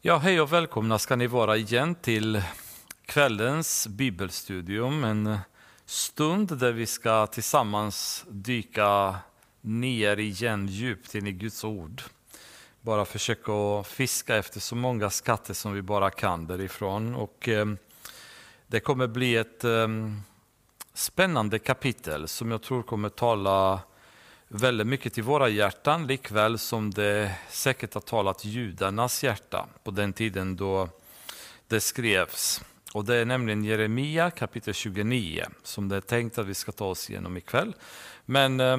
Ja, hej och välkomna ska ni vara igen till kvällens bibelstudium. En stund där vi ska tillsammans dyka ner igen djupt in i Guds ord. Bara försöka fiska efter så många skatter som vi bara kan därifrån. Och, eh, det kommer bli ett eh, spännande kapitel som jag tror kommer tala väldigt mycket till våra hjärtan, likväl som det säkert har talat judarnas hjärta på den tiden då det skrevs. Och Det är nämligen Jeremia kapitel 29 som det är tänkt att vi ska ta oss igenom ikväll. Men eh,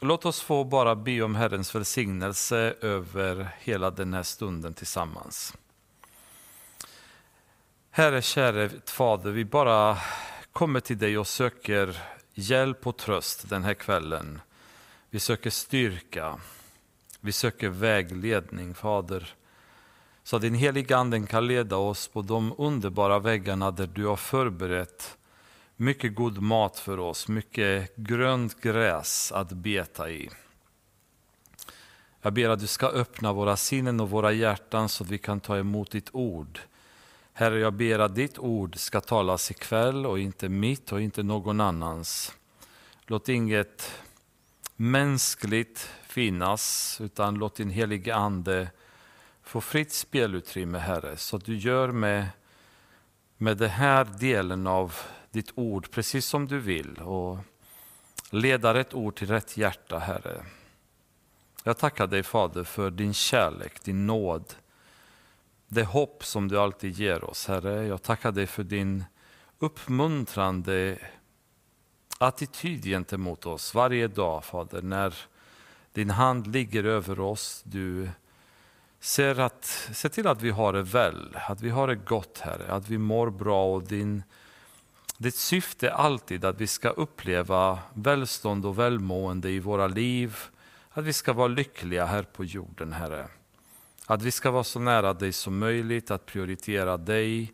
låt oss få bara be om Herrens välsignelse över hela den här stunden tillsammans. Herre, käre Fader, vi bara kommer till dig och söker hjälp och tröst den här kvällen. Vi söker styrka. Vi söker vägledning, Fader. Så att din heliga Ande kan leda oss på de underbara väggarna där du har förberett mycket god mat för oss, mycket grönt gräs att beta i. Jag ber att du ska öppna våra sinnen och våra hjärtan så att vi kan ta emot ditt ord. Herre, jag ber att ditt ord ska talas ikväll och inte mitt och inte någon annans. Låt inget mänskligt finnas, utan låt din helige Ande få fritt spelutrymme, Herre, så att du gör med, med den här delen av ditt ord precis som du vill och leda rätt ord till rätt hjärta, Herre. Jag tackar dig, Fader, för din kärlek, din nåd, det hopp som du alltid ger oss, Herre. Jag tackar dig för din uppmuntrande attityd gentemot oss varje dag, Fader, när din hand ligger över oss. Du ser, att, ser till att vi har det väl, att vi har det gott, Herre, att vi mår bra. och din, Ditt syfte är alltid att vi ska uppleva välstånd och välmående i våra liv, att vi ska vara lyckliga här på jorden, Herre. Att vi ska vara så nära dig som möjligt, att prioritera dig,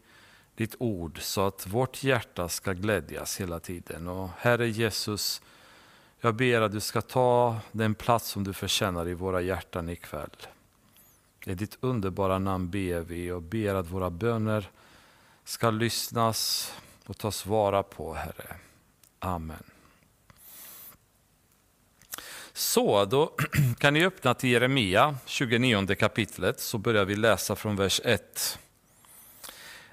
ditt ord så att vårt hjärta ska glädjas hela tiden. Och Herre Jesus, jag ber att du ska ta den plats som du förtjänar i våra hjärtan ikväll. I ditt underbara namn ber vi och ber att våra böner ska lyssnas och tas vara på, Herre. Amen. Så, då kan ni öppna till Jeremia, 29 kapitlet, så börjar vi läsa från vers 1.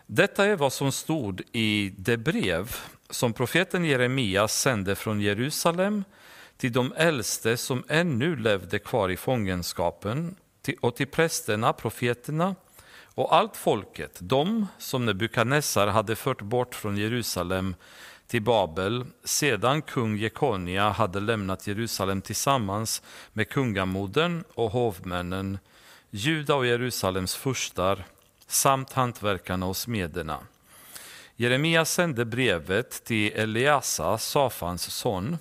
Detta är vad som stod i det brev som profeten Jeremia sände från Jerusalem till de äldste som ännu levde kvar i fångenskapen och till prästerna, profeterna och allt folket, de som Nebukadnessar hade fört bort från Jerusalem till Babel sedan kung Jekonia hade lämnat Jerusalem tillsammans med kungamodern och hovmännen, Juda och Jerusalems furstar samt hantverkarna och smederna. Jeremia sände brevet till Eliasa, Safans son,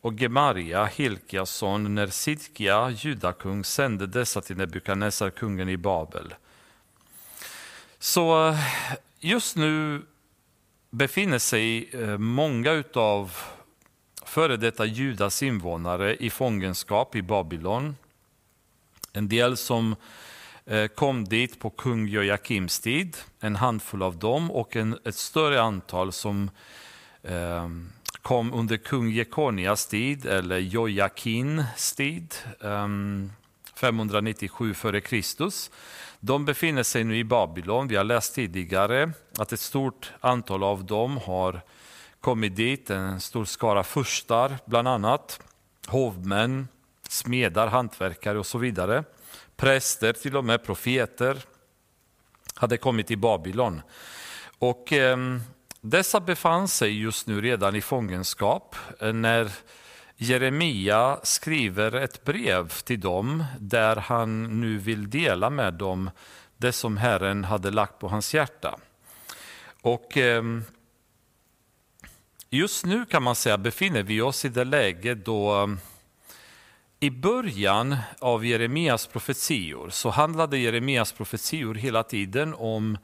och Gemaria, Hilkias son, när Sidkia, judakung, sände dessa till Nebukadnessar, kungen i Babel. Så just nu befinner sig eh, många av före detta Judas invånare i fångenskap i Babylon. En del som Eh, kom dit på kung Joakims tid, en handfull av dem och en, ett större antal som eh, kom under kung Jekonias tid, eller Jojakins tid, eh, 597 f.Kr. De befinner sig nu i Babylon. Vi har läst tidigare att ett stort antal av dem har kommit dit, en stor skara furstar bland annat, hovmän, smedar, hantverkare och så vidare präster, till och med profeter, hade kommit till Babylon. Och, eh, dessa befann sig just nu redan i fångenskap när Jeremia skriver ett brev till dem där han nu vill dela med dem det som Herren hade lagt på hans hjärta. Och eh, Just nu kan man säga befinner vi oss i det läge då i början av Jeremias profetior så handlade Jeremias profetior hela tiden om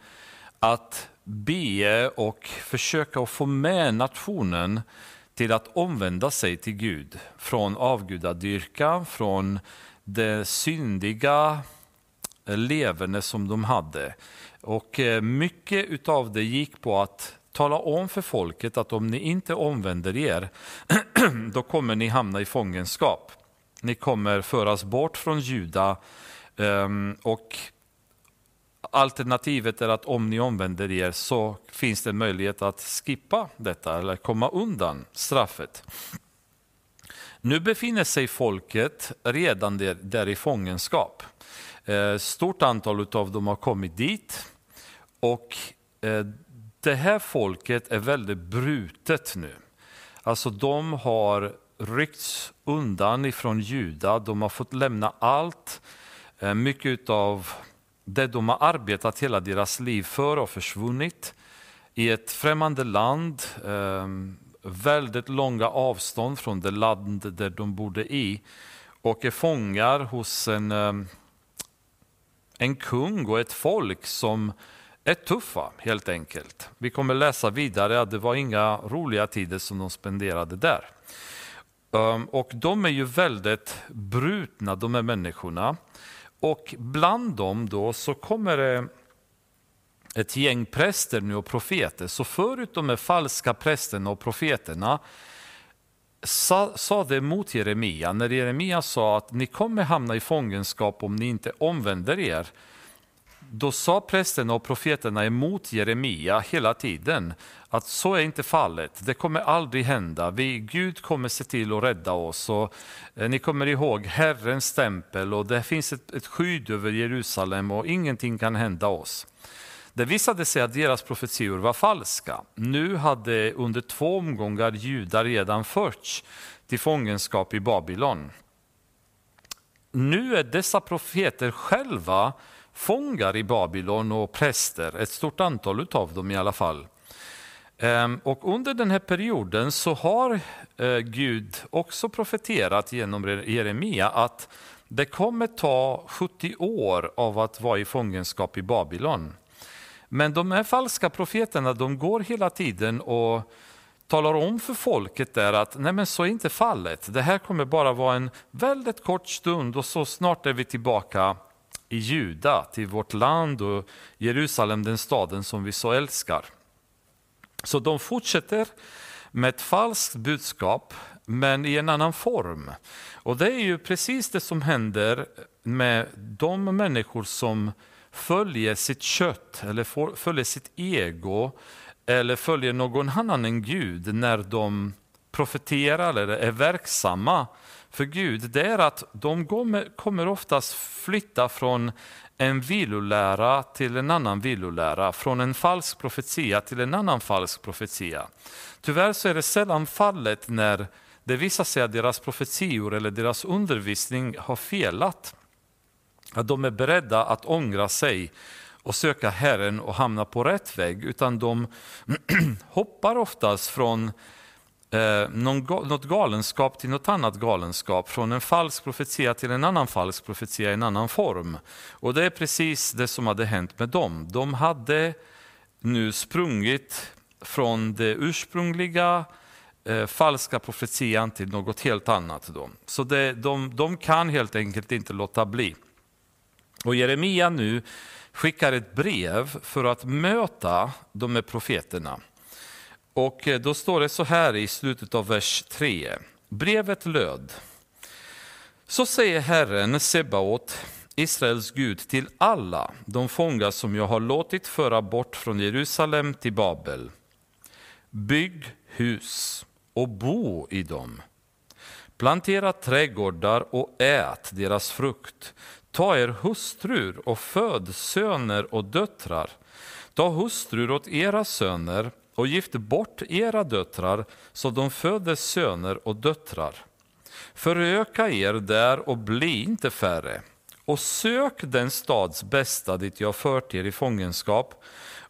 att be och försöka få med nationen till att omvända sig till Gud från avgudadyrkan, från det syndiga eh, leverne som de hade. Och eh, mycket av det gick på att tala om för folket att om ni inte omvänder er, då kommer ni hamna i fångenskap. Ni kommer föras bort från Juda ehm, och alternativet är att om ni omvänder er så finns det möjlighet att skippa detta eller komma undan straffet. Nu befinner sig folket redan där, där i fångenskap. Eh, stort antal av dem har kommit dit och eh, det här folket är väldigt brutet nu. Alltså de har ryckts undan ifrån Juda, de har fått lämna allt. Eh, mycket av det de har arbetat hela deras liv för har försvunnit. I ett främmande land, ehm, väldigt långa avstånd från det land där de bodde i och är fångar hos en, ehm, en kung och ett folk som är tuffa helt enkelt. Vi kommer läsa vidare att det var inga roliga tider som de spenderade där. Ehm, och de är ju väldigt brutna, de här människorna. Och bland dem då så kommer det ett gäng präster nu och profeter. Så förut de här falska prästerna och profeterna sa, sa det mot Jeremia, när Jeremia sa att ni kommer hamna i fångenskap om ni inte omvänder er då sa prästerna och profeterna emot Jeremia hela tiden att så är inte fallet. Det kommer aldrig hända. Vi, Gud kommer se till att rädda oss. Och, eh, ni kommer ihåg Herrens tempel och det finns ett, ett skydd över Jerusalem och ingenting kan hända oss. Det visade sig att deras profetior var falska. Nu hade under två omgångar judar redan förts till fångenskap i Babylon. Nu är dessa profeter själva fångar i Babylon och präster, ett stort antal av dem i alla fall. Ehm, och under den här perioden så har eh, Gud också profeterat genom Jeremia att det kommer ta 70 år av att vara i fångenskap i Babylon. Men de här falska profeterna de går hela tiden och talar om för folket där att nej men så är inte fallet. Det här kommer bara vara en väldigt kort stund och så snart är vi tillbaka i Juda, till vårt land och Jerusalem, den staden som vi så älskar. Så de fortsätter med ett falskt budskap, men i en annan form. Och det är ju precis det som händer med de människor som följer sitt kött eller följer sitt ego eller följer någon annan än Gud när de profeterar eller är verksamma för Gud, det är att de kommer oftast flytta från en vilolära till en annan vilolära, från en falsk profetia till en annan falsk profetia. Tyvärr så är det sällan fallet när det visar sig att deras profetior eller deras undervisning har felat. Att de är beredda att ångra sig och söka Herren och hamna på rätt väg, utan de hoppar oftast från eh, något galenskap till något annat galenskap, från en falsk profetia till en annan falsk profetia i en annan form. Och det är precis det som hade hänt med dem. De hade nu sprungit från det ursprungliga eh, falska profetian till något helt annat. Då. Så det, de, de kan helt enkelt inte låta bli. Och Jeremia nu skickar ett brev för att möta de här profeterna. Och eh, då står det så här i slutet av vers 3. Brevet löd. Så säger Herren Sebaot, Israels Gud, till alla de fångar som jag har låtit föra bort från Jerusalem till Babel. Bygg hus och bo i dem. Plantera trädgårdar och ät deras frukt. Ta er hustrur och föd söner och döttrar. Ta hustrur åt era söner och gift bort era döttrar så de föder söner och döttrar. Föröka er där och bli inte färre och sök den stads bästa dit jag fört er i fångenskap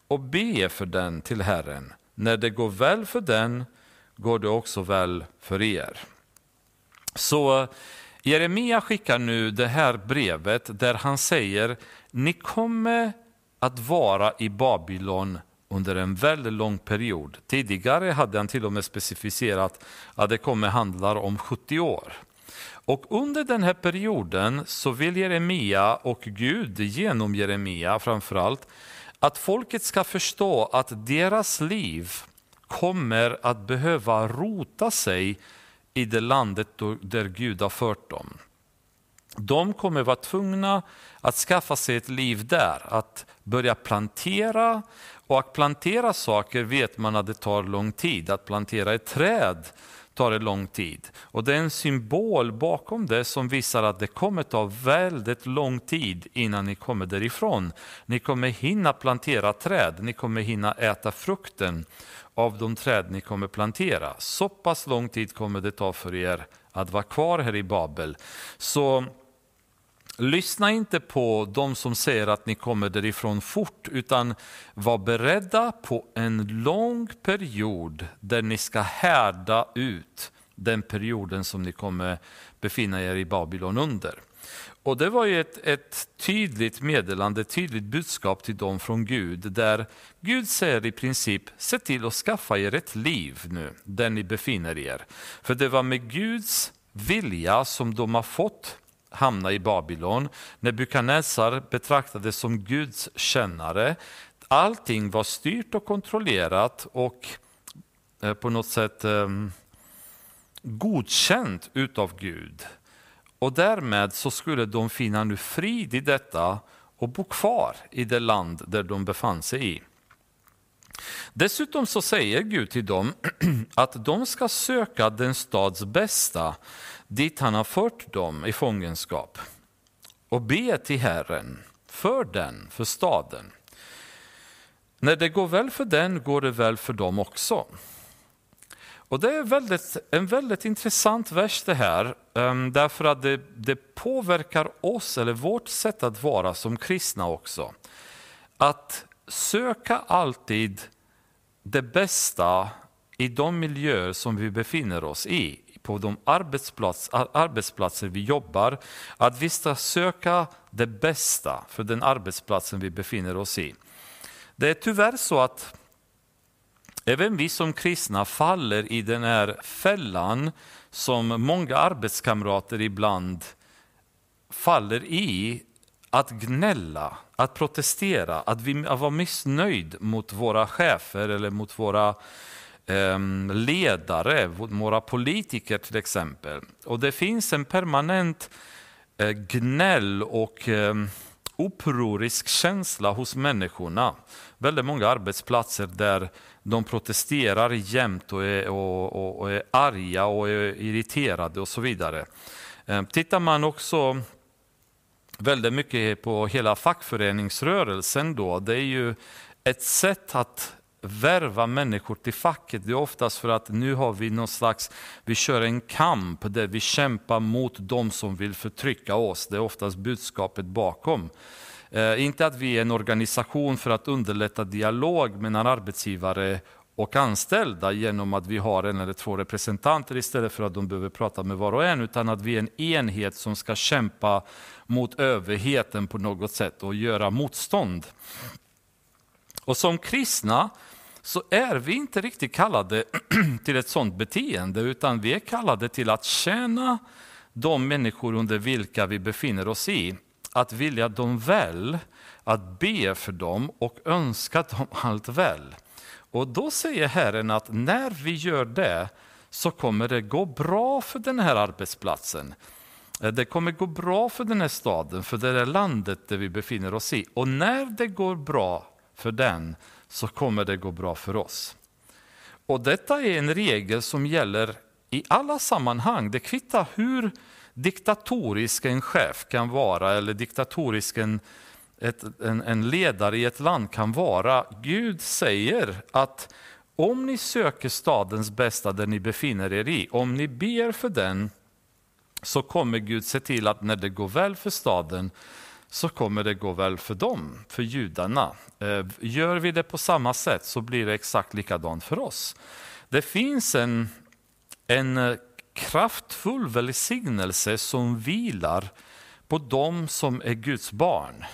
och be för den till Herren. När det går väl för den går det också väl för er. Så Jeremia skickar nu det här brevet där han säger, ni kommer att vara i Babylon under en väldigt lång period. Tidigare hade han till och med specificerat att det kommer handla om 70 år. Och under den här perioden så vill Jeremia och Gud genom Jeremia framförallt att folket ska förstå att deras liv kommer att behöva rota sig i det landet där Gud har fört dem. De kommer vara tvungna att skaffa sig ett liv där, att börja plantera. Och att plantera saker vet man att det tar lång tid. Att plantera ett träd tar det lång tid. Och det är en symbol bakom det som visar att det kommer ta väldigt lång tid innan ni kommer därifrån. Ni kommer hinna plantera träd, ni kommer hinna äta frukten av de träd ni kommer plantera. Så pass lång tid kommer det ta för er att vara kvar här i Babel. Så lyssna inte på de som säger att ni kommer därifrån fort, utan var beredda på en lång period där ni ska härda ut den perioden som ni kommer befinna er i Babylon under. Och det var ju ett, ett tydligt meddelande, ett tydligt budskap till dem från Gud, där Gud säger i princip, se till att skaffa er ett liv nu, där ni befinner er. För det var med Guds vilja som de har fått hamna i Babylon. Nebukadnessar betraktades som Guds kännare. Allting var styrt och kontrollerat och eh, på något sätt ehm, godkänt utav Gud. Och därmed så skulle de finna nu frid i detta och bo kvar i det land där de befann sig i. Dessutom så säger Gud till dem att de ska söka den stads bästa dit han har fört dem i fångenskap och be till Herren för den, för staden. När det går väl för den går det väl för dem också. Och Det är väldigt, en väldigt intressant vers det här, ehm, därför att det, det, påverkar oss, eller vårt sätt att vara som kristna också. Att söka alltid det bästa i de miljöer som vi befinner oss i, på de arbetsplats, arbetsplatser vi jobbar, att vi ska söka det bästa för den arbetsplatsen vi befinner oss i. Det är tyvärr så att Även vi som kristna faller i den här fällan som många arbetskamrater ibland faller i, att gnälla, att protestera, att, vi, att vara missnöjd mot våra chefer eller mot våra eh, Ehm, ledare, våra politiker till exempel. Och det finns en permanent eh, gnäll och ehm, upprorisk känsla hos människorna. Väldigt många arbetsplatser där de protesterar jämt och är, och, och, och är arga och är irriterade och så vidare. Ehm, tittar man också väldigt mycket på hela fackföreningsrörelsen då, det är ju ett sätt att värva människor till facket. Det är oftast för att nu har vi någon slags, vi kör en kamp där vi kämpar mot de som vill förtrycka oss. Det är oftast budskapet bakom. Eh, inte att vi är en organisation för att underlätta dialog mellan arbetsgivare och anställda genom att vi har en eller två representanter istället för att de behöver prata med var och en, utan att vi är en enhet som ska kämpa mot överheten på något sätt och göra motstånd. Och som kristna så är vi inte riktigt kallade till ett sådant beteende, utan vi är kallade till att tjäna de människor under vilka vi befinner oss i att vilja dem väl, att be för dem och önska dem allt väl. Och då säger Herren att när vi gör det så kommer det gå bra för den här arbetsplatsen. Eh, det kommer gå bra för den här staden, för det är landet där vi befinner oss i. Och när det går bra för den så kommer det gå bra för oss. Och detta är en regel som gäller i alla sammanhang. Det kvittar hur diktatorisk en chef kan vara eller diktatorisk en, ett, en, en ledare i ett land kan vara. Gud säger att om ni söker stadens bästa där ni befinner er i, om ni ber för den, så kommer Gud se till att när det går väl för staden, så kommer det gå väl för dem, för judarna. Eh, gör vi det på samma sätt så blir det exakt likadant för oss. Det finns en, en eh, kraftfull välsignelse som vilar på dem som är Guds barn.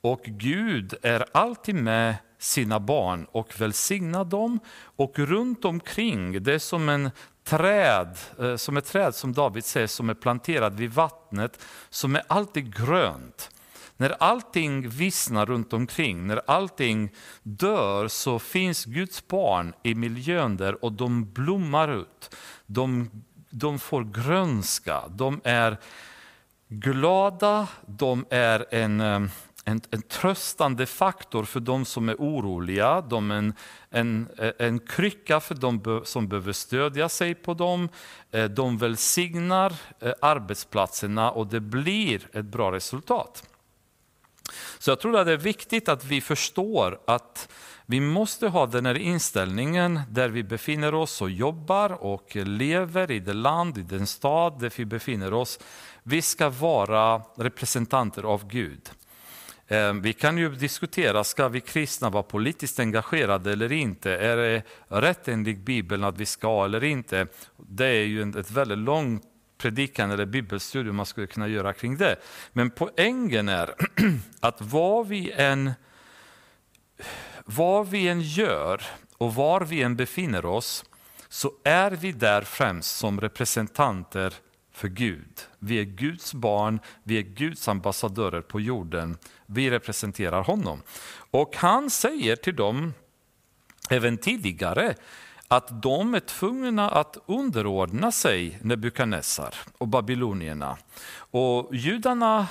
Och Gud är alltid med sina barn och välsignar dem. Och runt omkring, det är som en träd, eh, som ett träd som David säger, som är planterad vid vattnet, som är alltid grönt. När allting vissnar runt omkring, när allting dör så finns Guds barn i miljön där och de blommar ut. De, de får grönska, de är glada, de är en, eh, en, en tröstande faktor för de som är oroliga, de är en, en, en krycka för de som behöver stödja sig på dem. Eh, de välsignar eh, arbetsplatserna och det blir ett bra resultat. Så jag tror att det är viktigt att vi förstår att vi måste ha den här inställningen där vi befinner oss och jobbar och lever i det land, i den stad där vi befinner oss. Vi ska vara representanter av Gud. Eh, vi kan ju diskutera, ska vi kristna vara politiskt engagerade eller inte? Är det rätt enligt Bibeln att vi ska eller inte? Det är ju ett väldigt långt predikan eller bibelstudium man skulle kunna göra kring det. Men poängen är att vad vi än, vad vi än gör och var vi än befinner oss så är vi där främst som representanter för Gud. Vi är Guds barn, vi är Guds ambassadörer på jorden. Vi representerar honom. Och han säger till dem, även tidigare, att de är tvungna att underordna sig Nebukadnessar och babylonierna. Och judarna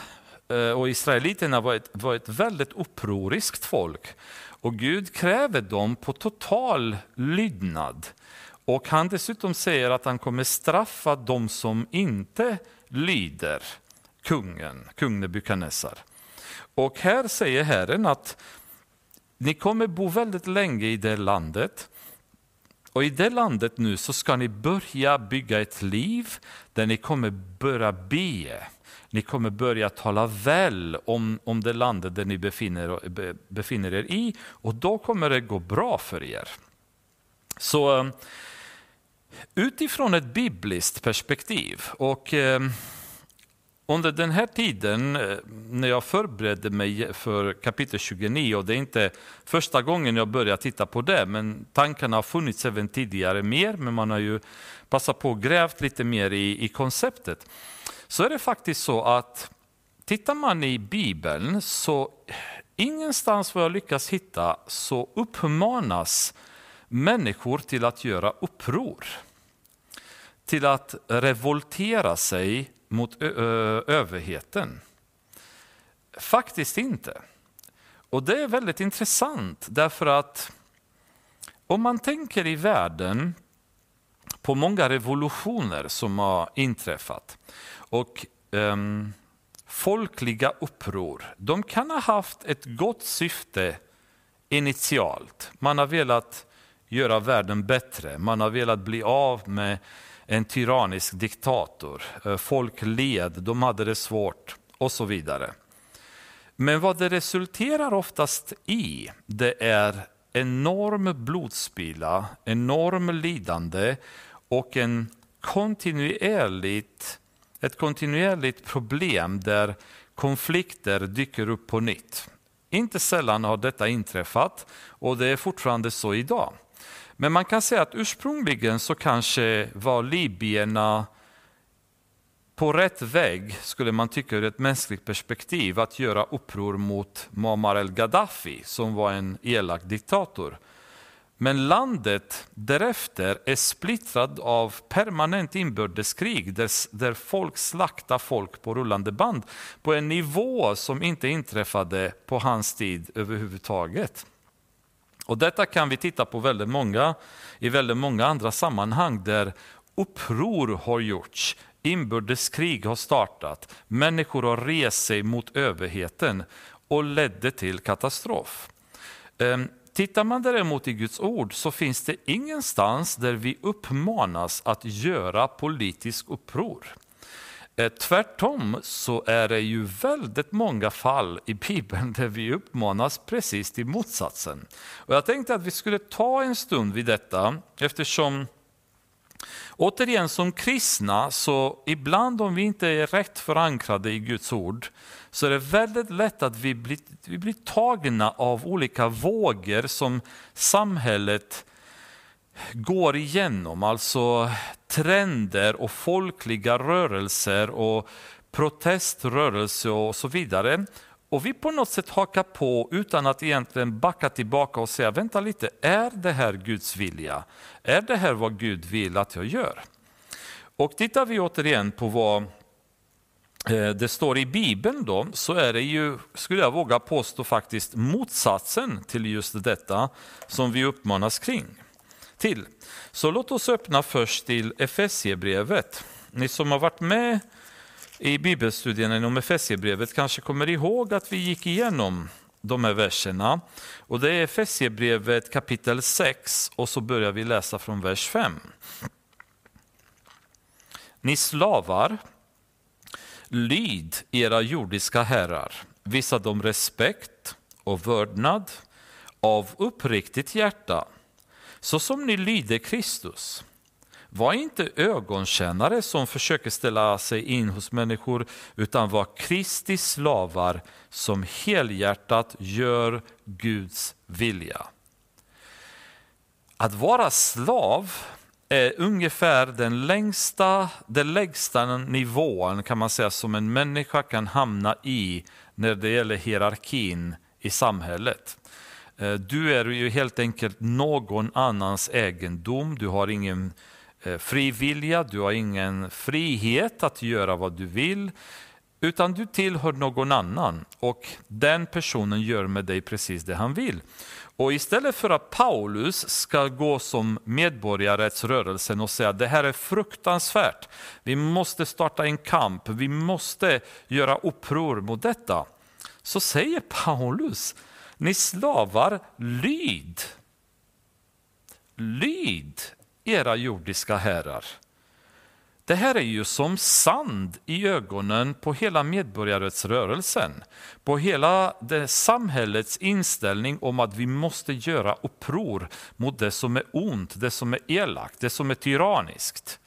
eh, och israeliterna var ett, var ett väldigt upproriskt folk. Och Gud kräver dem på total lydnad. Och han dessutom säger att han kommer straffa de som inte lyder kungen, kung Nebukadnessar. Och här säger Herren att ni kommer bo väldigt länge i det landet och i det landet nu så ska ni börja bygga ett liv där ni kommer börja be. Ni kommer börja tala väl om, om det landet där ni befinner, befinner er i och då kommer det gå bra för er. Så eh, utifrån ett bibliskt perspektiv och eh, under den här tiden, eh, när jag förberedde mig för kapitel 29, och det är inte första gången jag börjar titta på det, men tankarna har funnits även tidigare mer, men man har ju passat på och grävt lite mer i, i konceptet. Så är det faktiskt så att tittar man i Bibeln så ingenstans vad jag lyckas hitta så uppmanas människor till att göra uppror. Till att revoltera sig mot överheten? Faktiskt inte. Och det är väldigt intressant därför att om man tänker i världen på många revolutioner som har inträffat och um, folkliga uppror, de kan ha haft ett gott syfte initialt. Man har velat göra världen bättre, man har velat bli av med en tyrannisk diktator. Eh, folk led, de hade det svårt och så vidare. Men vad det resulterar oftast i, det är enorm blodspilla, enorm lidande och en kontinuerligt, ett kontinuerligt problem där konflikter dyker upp på nytt. Inte sällan har detta inträffat och det är fortfarande så idag. Men man kan säga att ursprungligen så kanske var libyerna på rätt väg, skulle man tycka ur ett mänskligt perspektiv, att göra uppror mot Muammar el-Gaddafi som var en elak diktator. Men landet därefter är splittrat av permanent inbördeskrig där, där folk slaktar folk på rullande band på en nivå som inte inträffade på hans tid överhuvudtaget. Och detta kan vi titta på väldigt många, i väldigt många andra sammanhang där uppror har gjorts, inbördeskrig har startat, människor har rest sig mot överheten och ledde till katastrof. Ehm, tittar man däremot i Guds ord så finns det ingenstans där vi uppmanas att göra politisk uppror. Eh, tvärtom så är det ju väldigt många fall i Bibeln där vi uppmanas precis till motsatsen. Och jag tänkte att vi skulle ta en stund vid detta eftersom Återigen, som kristna, så ibland om vi inte är rätt förankrade i Guds ord, så är det väldigt lätt att vi blir, vi blir tagna av olika vågor som samhället går igenom, alltså trender och folkliga rörelser och proteströrelser och så vidare. Och vi på något sätt hakar på utan att egentligen backa tillbaka och säga, vänta lite, är det här Guds vilja? Är det här vad Gud vill att jag gör? Och tittar vi återigen på vad eh, det står i Bibeln då, så är det ju, skulle jag våga påstå, faktiskt motsatsen till just detta som vi uppmanas kring. Till. Så låt oss öppna först till Efesiebrevet. Ni som har varit med i bibelstudien inom Efesiebrevet kanske kommer ihåg att vi gick igenom de här verserna. Och det är Efesiebrevet kapitel 6 och så börjar vi läsa från vers 5. Ni slavar, lyd era jordiska herrar, visa dem respekt och vördnad av uppriktigt hjärta, så som ni lyder Kristus. Var inte ögonkännare som försöker ställa sig in hos människor, utan var Kristi slavar som helhjärtat gör Guds vilja. Att vara slav är ungefär den längsta, den lägsta nivån kan man säga som en människa kan hamna i när det gäller hierarkin i samhället. Eh, du är ju helt enkelt någon annans egendom, du har ingen eh, fri vilja, du har ingen frihet att göra vad du vill, utan du tillhör någon annan och den personen gör med dig precis det han vill. Och istället för att Paulus ska gå som medborgarrättsrörelsen och säga att det här är fruktansvärt, vi måste starta en kamp, vi måste göra uppror mot detta. Så säger Paulus, ni slavar, lyd. Lyd era jordiska herrar. Det här är ju som sand i ögonen på hela medborgarrättsrörelsen, på hela det samhällets inställning om att vi måste göra uppror mot det som är ont, det som är elakt, det som är tyranniskt.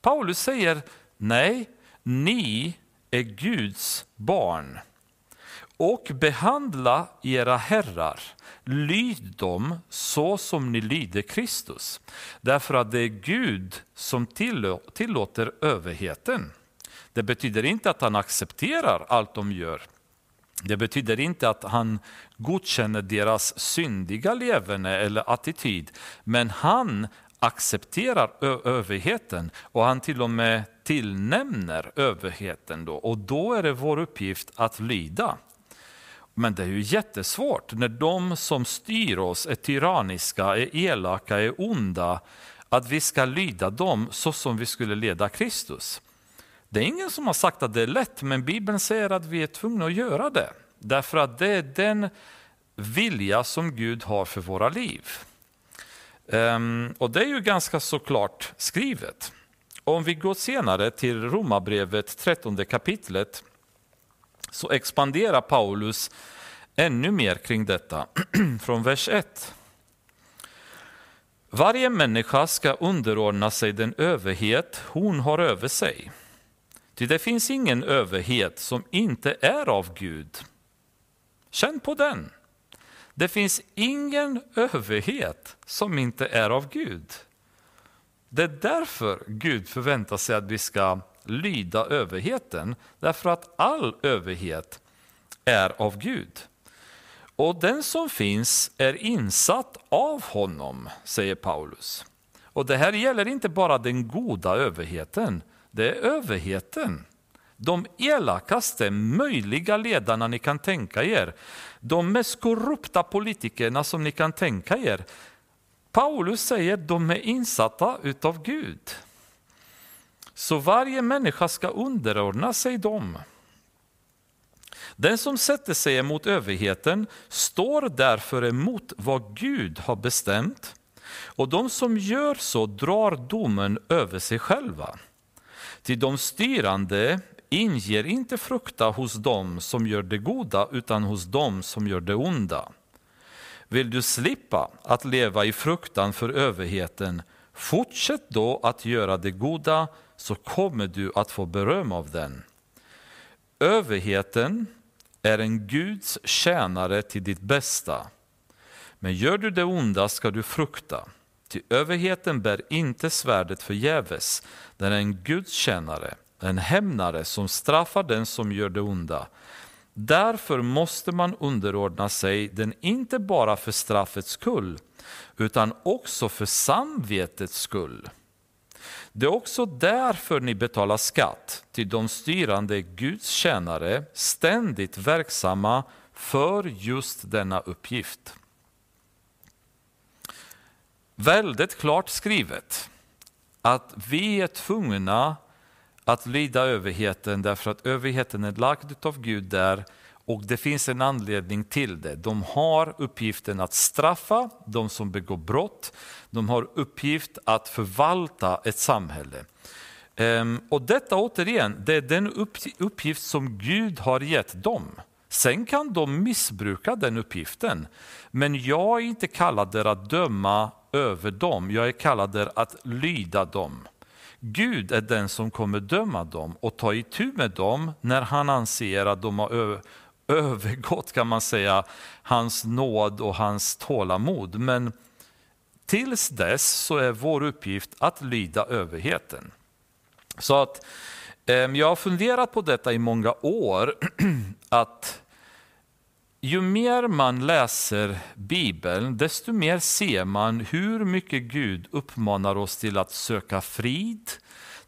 Paulus säger nej, ni är Guds barn och behandla era herrar, lyd dem så som ni lyder Kristus. Därför att det är Gud som tillåter överheten. Det betyder inte att han accepterar allt de gör. Det betyder inte att han godkänner deras syndiga leverne eller attityd. Men han accepterar överheten och han till och med tillnämner överheten. Då. Och då är det vår uppgift att lyda. Men det är ju jättesvårt när de som styr oss är tyranniska, är elaka, är onda, att vi ska lyda dem så som vi skulle leda Kristus. Det är ingen som har sagt att det är lätt, men Bibeln säger att vi är tvungna att göra det. Därför att det är den vilja som Gud har för våra liv. Ehm, och det är ju ganska såklart skrivet. Om vi går senare till Romarbrevet 13 kapitlet så expanderar Paulus ännu mer kring detta från vers 1. Varje människa ska underordna sig den överhet hon har över sig. Ty det finns ingen överhet som inte är av Gud. Känn på den. Det finns ingen överhet som inte är av Gud. Det är därför Gud förväntar sig att vi ska lyda överheten, därför att all överhet är av Gud. Och den som finns är insatt av honom, säger Paulus. Och det här gäller inte bara den goda överheten, det är överheten. De elakaste möjliga ledarna ni kan tänka er, de mest korrupta politikerna som ni kan tänka er. Paulus säger att de är insatta utav Gud. Så varje människa ska underordna sig dem. Den som sätter sig emot överheten står därför emot vad Gud har bestämt och de som gör så drar domen över sig själva. Till de styrande inger inte frukta hos dem som gör det goda utan hos dem som gör det onda. Vill du slippa att leva i fruktan för överheten, fortsätt då att göra det goda så kommer du att få beröm av den. Överheten är en Guds tjänare till ditt bästa. Men gör du det onda ska du frukta, Ty överheten bär inte svärdet förgäves, den är en Guds tjänare, en hämnare som straffar den som gör det onda. Därför måste man underordna sig den inte bara för straffets skull, utan också för samvetets skull. Det är också därför ni betalar skatt till de styrande gudstjänare ständigt verksamma för just denna uppgift. Väldigt klart skrivet att vi är tvungna att lyda överheten därför att överheten är lagd av Gud där och det finns en anledning till det. De har uppgiften att straffa de som begår brott. De har uppgift att förvalta ett samhälle. Ehm, och detta återigen, det är den uppgift som Gud har gett dem. Sen kan de missbruka den uppgiften. Men jag är inte kallad att döma över dem, jag är kallad att lyda dem. Gud är den som kommer döma dem och ta itu med dem när han anser att de har övergått kan man säga hans nåd och hans tålamod. Men tills dess så är vår uppgift att lyda överheten. Så att eh, jag har funderat på detta i många år, att ju mer man läser Bibeln, desto mer ser man hur mycket Gud uppmanar oss till att söka frid,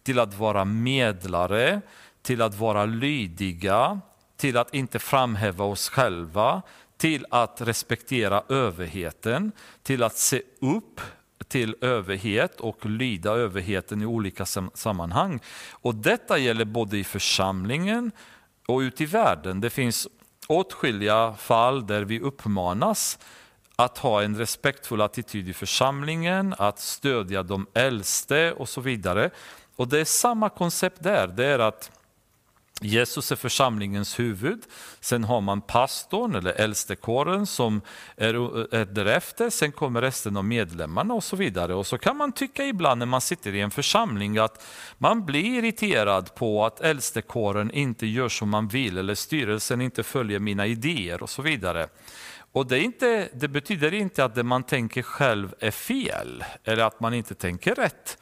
till att vara medlare, till att vara lydiga, till att inte framhäva oss själva, till att respektera överheten, till att se upp till överhet och lyda överheten i olika sammanhang. Och detta gäller både i församlingen och ute i världen. Det finns åtskilliga fall där vi uppmanas att ha en respektfull attityd i församlingen, att stödja de äldste och så vidare. Och det är samma koncept där, det är att Jesus är församlingens huvud, sen har man pastorn eller äldstekåren som är, är därefter, sen kommer resten av medlemmarna och så vidare. Och så kan man tycka ibland när man sitter i en församling att man blir irriterad på att äldstekåren inte gör som man vill eller styrelsen inte följer mina idéer och så vidare. Och det, inte, det betyder inte att det man tänker själv är fel eller att man inte tänker rätt.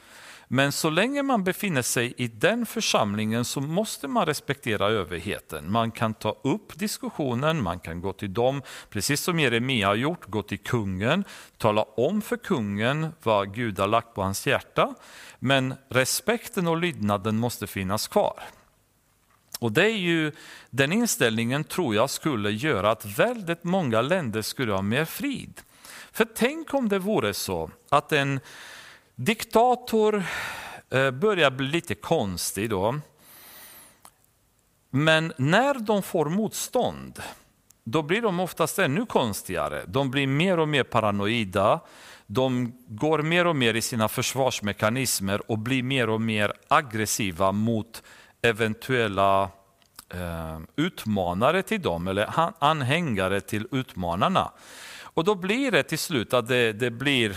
Men så länge man befinner sig i den församlingen så måste man respektera överheten. Man kan ta upp diskussionen, man kan gå till dem, precis som Jeremia har gjort, gå till kungen, tala om för kungen vad Gud har lagt på hans hjärta. Men respekten och lydnaden måste finnas kvar. Och det är ju, den inställningen tror jag skulle göra att väldigt många länder skulle ha mer frid. För tänk om det vore så att en Diktator eh, börjar bli lite konstig då. Men när de får motstånd, då blir de oftast ännu konstigare. De blir mer och mer paranoida, de går mer och mer i sina försvarsmekanismer och blir mer och mer aggressiva mot eventuella eh, utmanare till dem, eller anhängare till utmanarna. Och då blir det till slut att det, det blir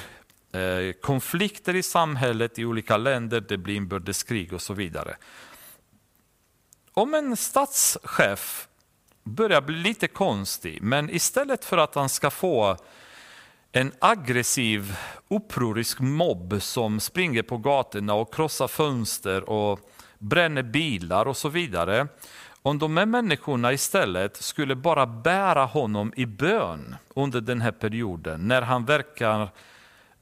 Eh, konflikter i samhället i olika länder, det blir inbördeskrig och så vidare. Om en statschef börjar bli lite konstig, men istället för att han ska få en aggressiv, upprorisk mobb som springer på gatorna och krossar fönster och bränner bilar och så vidare. Om de här människorna istället skulle bara bära honom i bön under den här perioden, när han verkar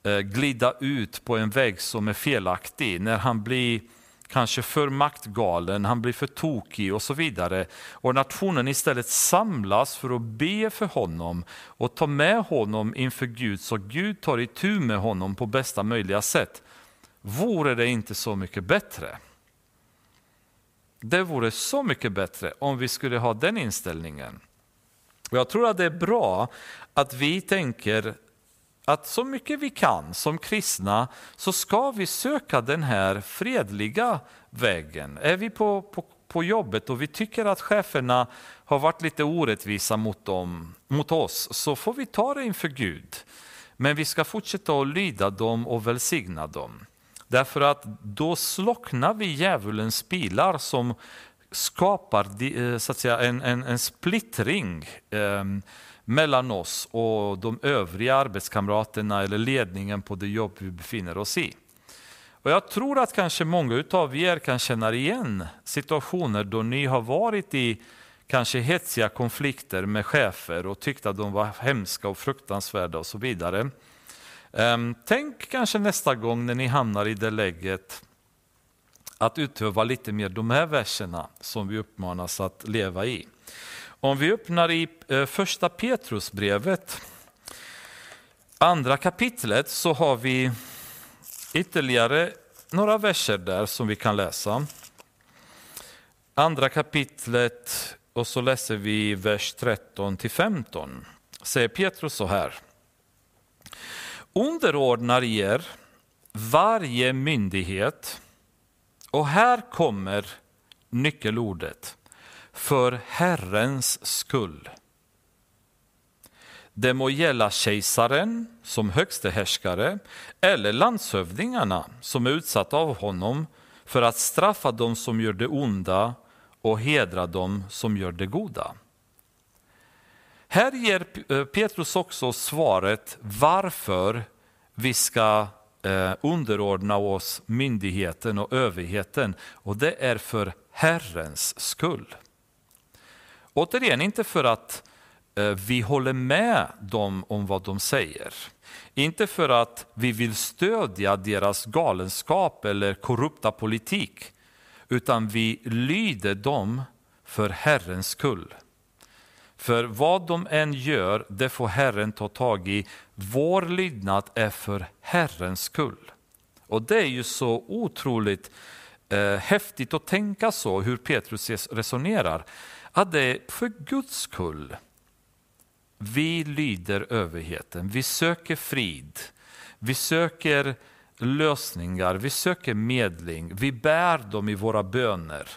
Eh, glida ut på en väg som är felaktig, när han blir kanske för maktgalen, han blir för tokig och så vidare. Och nationen istället samlas för att be för honom och ta med honom inför Gud så Gud tar itu med honom på bästa möjliga sätt. Vore det inte så mycket bättre? Det vore så mycket bättre om vi skulle ha den inställningen. Jag tror att det är bra att vi tänker att så mycket vi kan som kristna så ska vi söka den här fredliga vägen. Är vi på, på, på jobbet och vi tycker att cheferna har varit lite orättvisa mot, dem, mot oss så får vi ta det inför Gud. Men vi ska fortsätta att lyda dem och välsigna dem. Därför att då slocknar vi djävulens pilar som skapar eh, så att säga, en, en, en splittring eh, mellan oss och de övriga arbetskamraterna eller ledningen på det jobb vi befinner oss i. Och jag tror att kanske många av er kan känna igen situationer då ni har varit i kanske hetsiga konflikter med chefer och tyckte att de var hemska och fruktansvärda och så vidare. Ehm, tänk kanske nästa gång när ni hamnar i det läget att utöva lite mer de här verserna som vi uppmanas att leva i. Om vi öppnar i eh, första Petrusbrevet, andra kapitlet, så har vi ytterligare några verser där som vi kan läsa. Andra kapitlet och så läser vi vers 13 till 15. Säger Petrus så här. Underordnar er varje myndighet och här kommer nyckelordet. För Herrens skull. Det må gälla kejsaren som högste härskare eller landshövdingarna som är utsatta av honom för att straffa dem som gör det onda och hedra dem som gör det goda. Här ger eh, Petrus också svaret varför vi ska eh, underordna oss myndigheten och överheten och det är för Herrens skull. Återigen, inte för att eh, vi håller med dem om vad de säger. Inte för att vi vill stödja deras galenskap eller korrupta politik, utan vi lyder dem för Herrens skull. För vad de än gör, det får Herren ta tag i. Vår lydnad är för Herrens skull. Och det är ju så otroligt eh, häftigt att tänka så, hur Petrus resonerar. Att det är för Guds skull vi lyder överheten, vi söker frid, vi söker lösningar, vi söker medling, vi bär dem i våra böner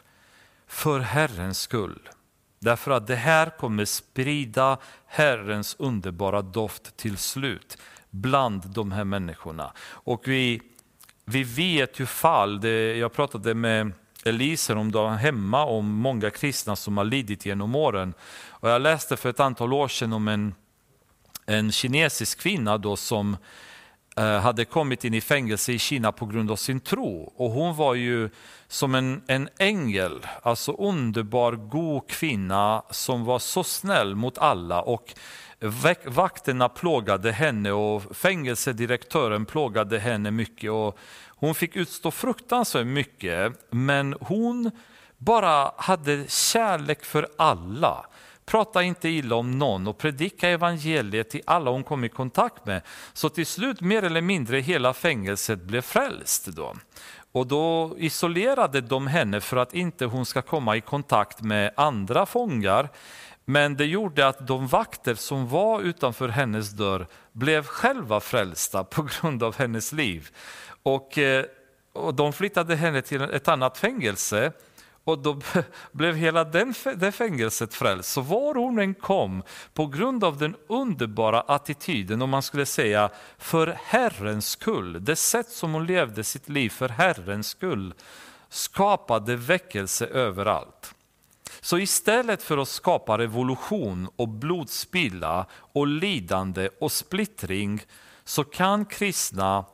för Herrens skull. Därför att det här kommer sprida Herrens underbara doft till slut bland de här människorna. Och vi, vi vet ju fall, det, jag pratade med Elise om dagen hemma om många kristna som har lidit genom åren. Och jag läste för ett antal år sedan om en, en kinesisk kvinna då som eh, hade kommit in i fängelse i Kina på grund av sin tro. Och hon var ju som en, en ängel, alltså underbar, god kvinna som var så snäll mot alla. Och Vakterna plågade henne och fängelsedirektören plågade henne mycket. Och hon fick utstå fruktansvärt mycket, men hon bara hade kärlek för alla. Prata inte illa om någon och predika evangeliet till alla hon kom i kontakt med. Så till slut mer eller mindre hela fängelset blev frälst. Då. Och då isolerade de henne för att inte hon ska komma i kontakt med andra fångar. Men det gjorde att de vakter som var utanför hennes dörr blev själva frälsta på grund av hennes liv. Och, eh, och de flyttade henne till ett annat fängelse och då blev hela den, det fängelset frälst. Så var hon än kom, på grund av den underbara attityden, om man skulle säga för Herrens skull, det sätt som hon levde sitt liv för Herrens skull, skapade väckelse överallt. Så istället för att skapa revolution och blodspilla och lidande och splittring så kan kristna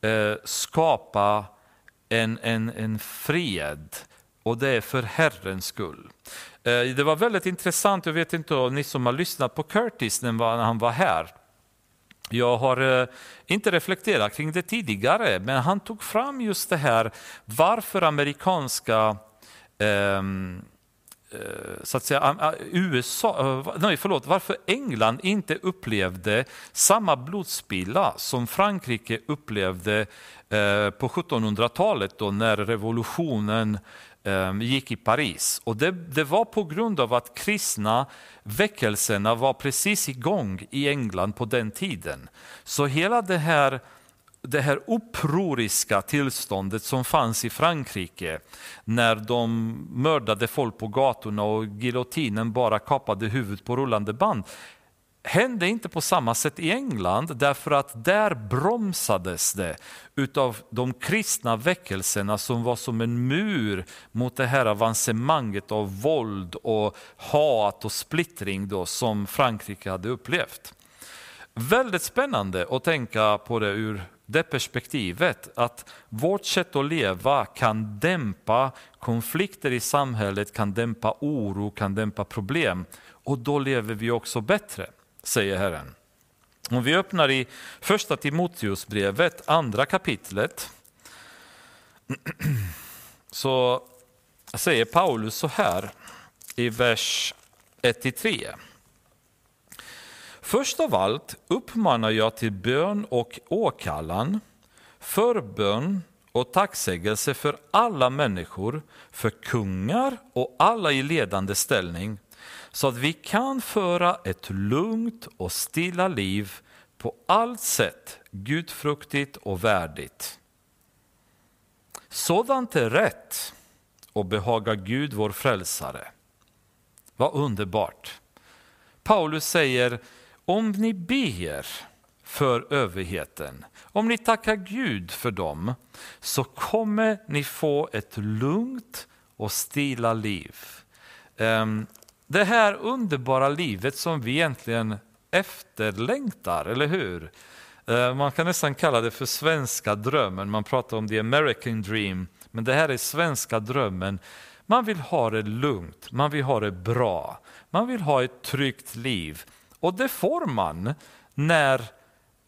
eh, skapa en, en, en fred och det är för Herrens skull. Eh, det var väldigt intressant, jag vet inte om ni som har lyssnat på Curtis när han var här. Jag har eh, inte reflekterat kring det tidigare, men han tog fram just det här varför amerikanska eh, Eh, så att säga, USA, eh, nej, förlåt, varför England inte upplevde samma blodspilla som Frankrike upplevde eh, på 1700-talet då när revolutionen gick i Paris. Och det, det, var på grund av att kristna väckelserna var precis igång i England på den tiden. Så hela det här, det här upproriska tillståndet som fanns i Frankrike när de mördade folk på gatorna och giljotinen bara kapade huvudet på rullande band hände inte på samma sätt i England därför att där bromsades det utav de kristna väckelserna som var som en mur mot det här avancemanget av våld och hat och splittring då som Frankrike hade upplevt. Väldigt spännande att tänka på det ur det perspektivet att vårt sätt att leva kan dämpa konflikter i samhället, kan dämpa oro, kan dämpa problem och då lever vi också bättre, säger Herren. Om vi öppnar i första Timoteusbrevet, andra kapitlet, så säger Paulus så här i vers 1-3. Först av allt uppmanar jag till bön och åkallan, förbön och tacksägelse för alla människor, för kungar och alla i ledande ställning, så att vi kan föra ett lugnt och stilla liv på allt sätt gudfruktigt och värdigt. Sådant är rätt och behagar Gud vår frälsare. Vad underbart! Paulus säger om ni ber för överheten, om ni tackar Gud för dem, så kommer ni få ett lugnt och stilla liv. Ehm, det här underbara livet som vi egentligen efterlängtar, eller hur? Ehm, man kan nästan kalla det för svenska drömmen, man pratar om the American dream, men det här är svenska drömmen. Man vill ha det lugnt, man vill ha det bra, man vill ha ett tryggt liv. Och det får man när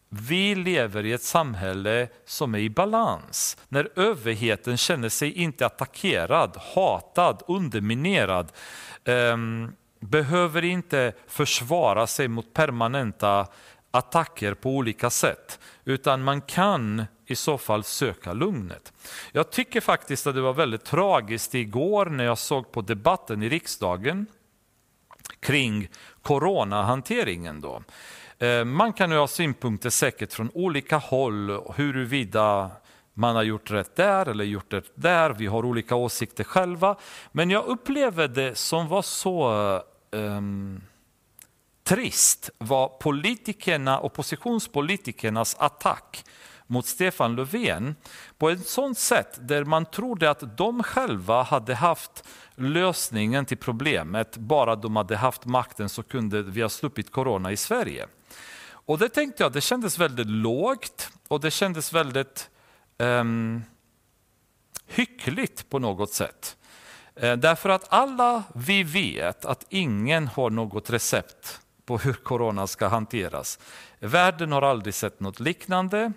vi lever i ett samhälle som är i balans. När överheten känner sig inte attackerad, hatad, underminerad. Um, behöver inte försvara sig mot permanenta attacker på olika sätt. Utan man kan i så fall söka lugnet. Jag tycker faktiskt att det var väldigt tragiskt igår när jag såg på debatten i riksdagen kring coronahanteringen. Då. Eh, man kan ju ha synpunkter säkert från olika håll huruvida man har gjort rätt där eller gjort rätt där. Vi har olika åsikter själva. Men jag upplever det som var så um, trist var politikerna, oppositionspolitikernas attack mot Stefan Löfven på ett sånt sätt där man trodde att de själva hade haft lösningen till problemet. Bara de hade haft makten så kunde vi ha sluppit corona i Sverige. Och det tänkte jag, det kändes väldigt lågt och det kändes väldigt um, hyckligt på något sätt. Eh, därför att alla vi vet att ingen har något recept på hur corona ska hanteras. Världen har aldrig sett något liknande.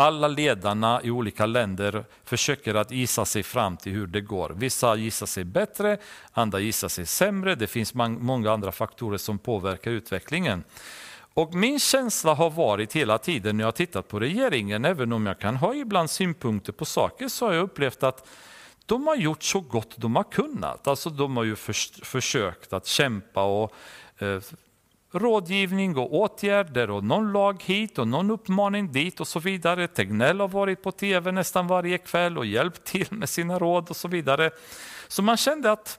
Alla ledarna i olika länder försöker att gissa sig fram till hur det går. Vissa gissar sig bättre, andra gissar sig sämre. Det finns många andra faktorer som påverkar utvecklingen. Och min känsla har varit hela tiden när jag tittat på regeringen, även om jag kan ha ibland synpunkter på saker, så har jag upplevt att de har gjort så gott de har kunnat. Alltså de har ju förs försökt att kämpa och eh, rådgivning och åtgärder och någon lag hit och någon uppmaning dit och så vidare. Tegnell har varit på tv nästan varje kväll och hjälpt till med sina råd och så vidare. Så man kände att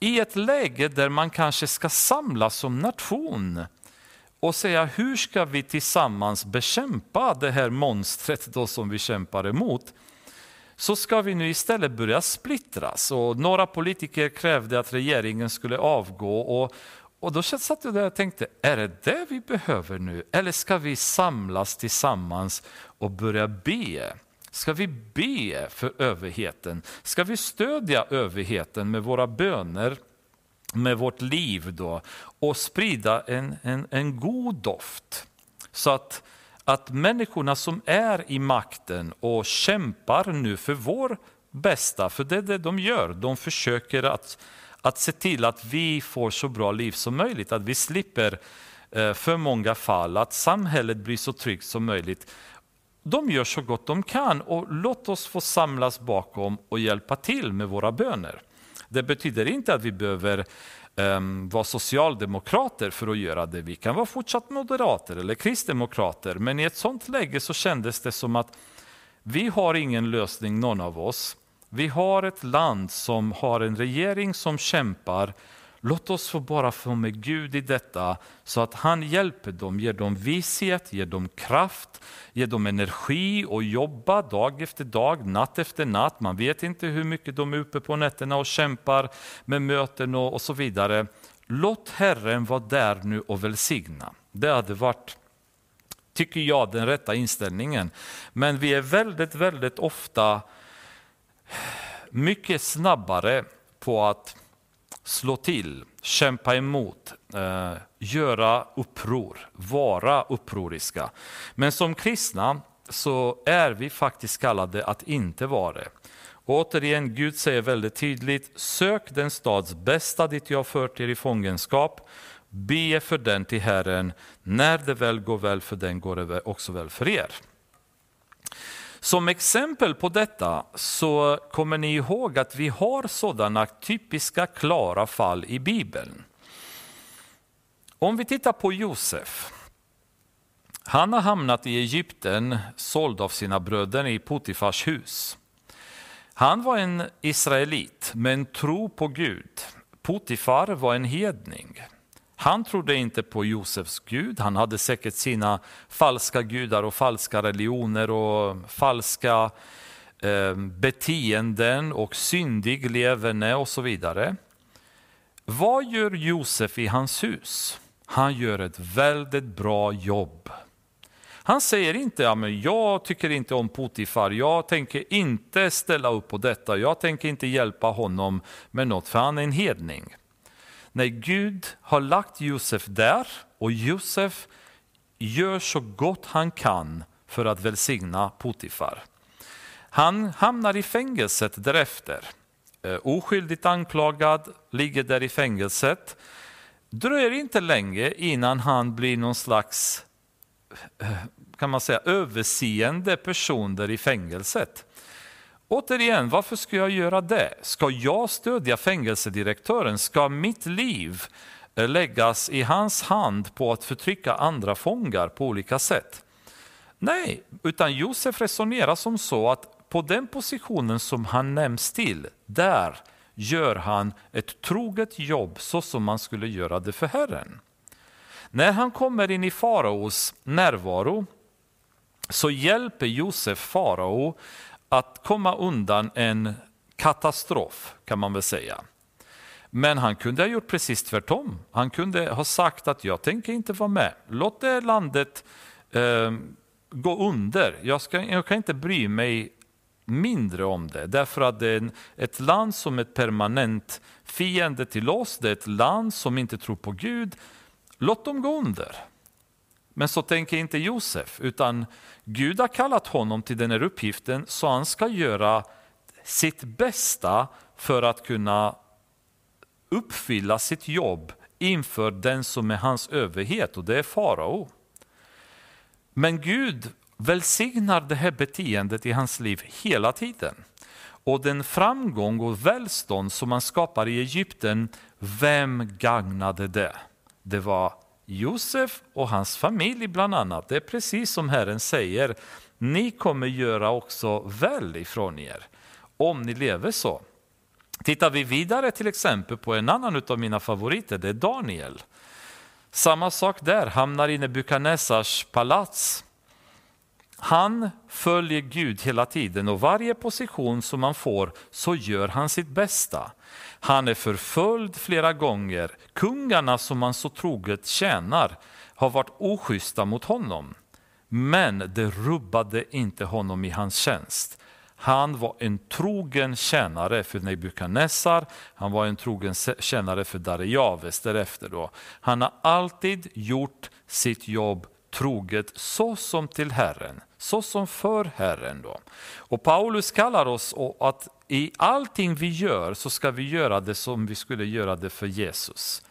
i ett läge där man kanske ska samlas som nation och säga hur ska vi tillsammans bekämpa det här monstret då som vi kämpar emot så ska vi nu istället börja splittras. Och några politiker krävde att regeringen skulle avgå och, och då satt jag där och tänkte, är det det vi behöver nu? Eller ska vi samlas tillsammans och börja be? Ska vi be för överheten? Ska vi stödja överheten med våra böner, med vårt liv då och sprida en, en, en god doft? Så att, att människorna som är i makten och kämpar nu för vår bästa, för det är det de gör, de försöker att att se till att vi får så bra liv som möjligt, att vi slipper eh, för många fall, att samhället blir så tryggt som möjligt. De gör så gott de kan och låt oss få samlas bakom och hjälpa till med våra böner. Det betyder inte att vi behöver um, vara socialdemokrater för att göra det. Vi kan vara fortsatt moderater eller kristdemokrater, men i ett sådant läge så kändes det som att vi har ingen lösning någon av oss. Vi har ett land som har en regering som kämpar. Låt oss få bara få med Gud i detta så att han hjälper dem, ger dem vishet, ger dem kraft, ger dem energi och jobba dag efter dag, natt efter natt. Man vet inte hur mycket de är uppe på nätterna och kämpar med möten och, och så vidare. Låt Herren vara där nu och välsigna. Det hade varit tycker jag, den rätta inställningen. Men vi är väldigt, väldigt ofta mycket snabbare på att slå till, kämpa emot, eh, göra uppror, vara upproriska. Men som kristna så är vi faktiskt kallade att inte vara det. Och återigen, Gud säger väldigt tydligt, sök den stads bästa dit jag fört er i fångenskap Be för den till Herren, när det väl går väl för den går det också väl för er. Som exempel på detta så kommer ni ihåg att vi har sådana typiska klara fall i Bibeln. Om vi tittar på Josef. Han har hamnat i Egypten, såld av sina bröder i Potifars hus. Han var en israelit, med en tro på Gud. Potifar var en hedning. Han trodde inte på Josefs Gud, han hade säkert sina falska gudar och falska religioner och falska eh, beteenden och syndig leverne och så vidare. Vad gör Josef i hans hus? Han gör ett väldigt bra jobb. Han säger inte ja, men jag tycker inte om Potifar, jag tänker inte ställa upp på detta, jag tänker inte hjälpa honom med något för han är en hedning när Gud har lagt Josef där och Josef gör så gott han kan för att välsigna Potifar. Han hamnar i fängelset därefter. Eh, oskyldigt anklagad, ligger där i fängelset. Dröjer inte länge innan han blir någon slags eh, kan man säga, överseende person där i fängelset. Återigen, varför ska jag göra det? Ska jag stödja fängelsedirektören? Ska mitt liv eh, läggas i hans hand på att förtrycka andra fångar på olika sätt? Nej, utan Josef resonerar som så att på den positionen som han nämns till, där gör han ett troget jobb så som man skulle göra det för Herren. När han kommer in i faraos närvaro så hjälper Josef farao att komma undan en katastrof kan man väl säga. Men han kunde ha gjort precis tvärtom. Han kunde ha sagt att jag tänker inte vara med. Låt det landet eh, gå under. Jag, ska, jag kan inte bry mig mindre om det. Därför att det är ett land som är permanent fiende till oss. Det är ett land som inte tror på Gud. Låt dem gå under. Men så tänker inte Josef, utan Gud har kallat honom till den här uppgiften så han ska göra sitt bästa för att kunna uppfylla sitt jobb inför den som är hans överhet och det är farao. Men Gud välsignar det här beteendet i hans liv hela tiden. Och den framgång och välstånd som man skapar i Egypten, vem gagnade det? Det var Josef och hans familj bland annat. Det är precis som Herren säger, ni kommer göra också väl ifrån er om ni lever så. Tittar vi vidare till exempel på en annan av mina favoriter, det är Daniel. Samma sak där, hamnar i Nebukadnessars palats. Han följer Gud hela tiden och varje position som han får så gör han sitt bästa. Han är förföljd flera gånger. Kungarna som han så troget tjänar har varit oschyssta mot honom. Men det rubbade inte honom i hans tjänst. Han var en trogen tjänare för Nebukadnessar, han var en trogen tjänare för Darejaves därefter. Då. Han har alltid gjort sitt jobb troget så som till Herren, så som för Herren. Då. Och Paulus kallar oss att i allting vi gör så ska vi göra det som vi skulle göra det för Jesus.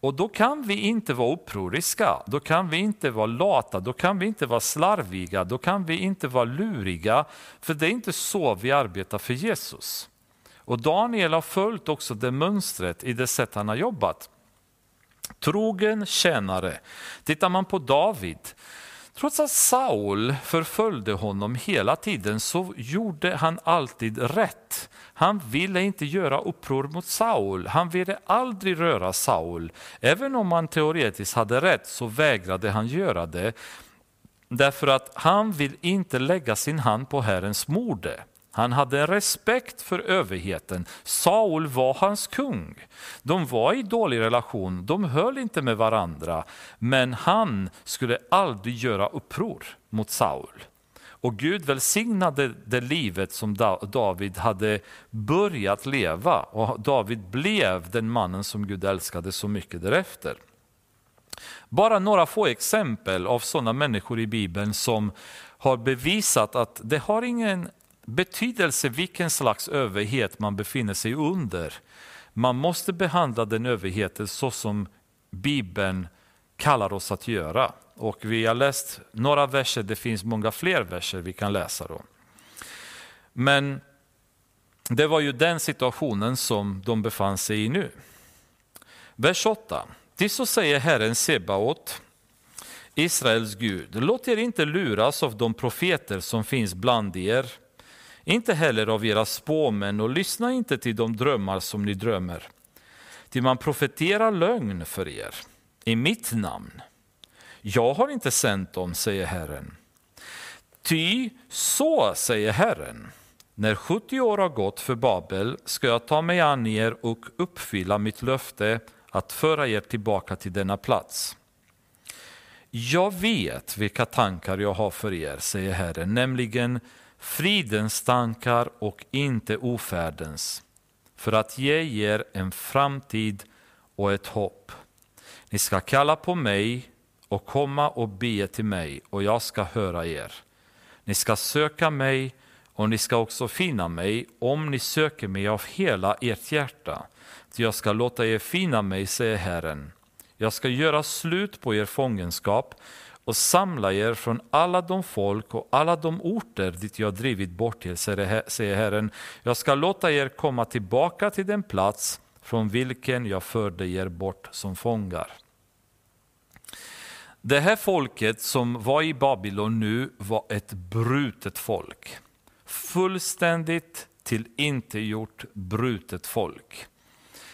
Och då kan vi inte vara upproriska, då kan vi inte vara lata, då kan vi inte vara slarviga, då kan vi inte vara luriga, för det är inte så vi arbetar för Jesus. Och Daniel har följt också det mönstret i det sätt han har jobbat. Trogen tjänare. Tittar man på David, Trots att Saul förföljde honom hela tiden så gjorde han alltid rätt. Han ville inte göra uppror mot Saul, han ville aldrig röra Saul. Även om han teoretiskt hade rätt så vägrade han göra det. Därför att han vill inte lägga sin hand på Herrens morde. Han hade respekt för överheten. Saul var hans kung. De var i dålig relation, de höll inte med varandra. Men han skulle aldrig göra uppror mot Saul. Och Gud välsignade det livet som David hade börjat leva och David blev den mannen som Gud älskade så mycket därefter. Bara några få exempel av sådana människor i Bibeln som har bevisat att det har ingen betydelse vilken slags överhet man befinner sig under. Man måste behandla den överheten så som Bibeln kallar oss att göra. Och vi har läst några verser, det finns många fler verser vi kan läsa. Då. Men det var ju den situationen som de befann sig i nu. Vers 8. Till så säger Herren Sebaot, Israels Gud, låt er inte luras av de profeter som finns bland er inte heller av era spåmän och lyssna inte till de drömmar som ni drömmer. Till man profeterar lögn för er i mitt namn. Jag har inte sänt dem, säger Herren. Ty så säger Herren, när 70 år har gått för Babel ska jag ta mig an er och uppfylla mitt löfte att föra er tillbaka till denna plats. Jag vet vilka tankar jag har för er, säger Herren, nämligen fridens tankar och inte ofärdens, för att ge er en framtid och ett hopp. Ni ska kalla på mig och komma och be till mig och jag ska höra er. Ni ska söka mig och ni ska också finna mig om ni söker mig av hela ert hjärta. Ty jag ska låta er finna mig, säger Herren. Jag ska göra slut på er fångenskap och samla er från alla de folk och alla de orter dit jag drivit bort er, säger Herren. Jag ska låta er komma tillbaka till den plats från vilken jag förde er bort som fångar. Det här folket som var i Babylon nu var ett brutet folk. Fullständigt till inte gjort brutet folk.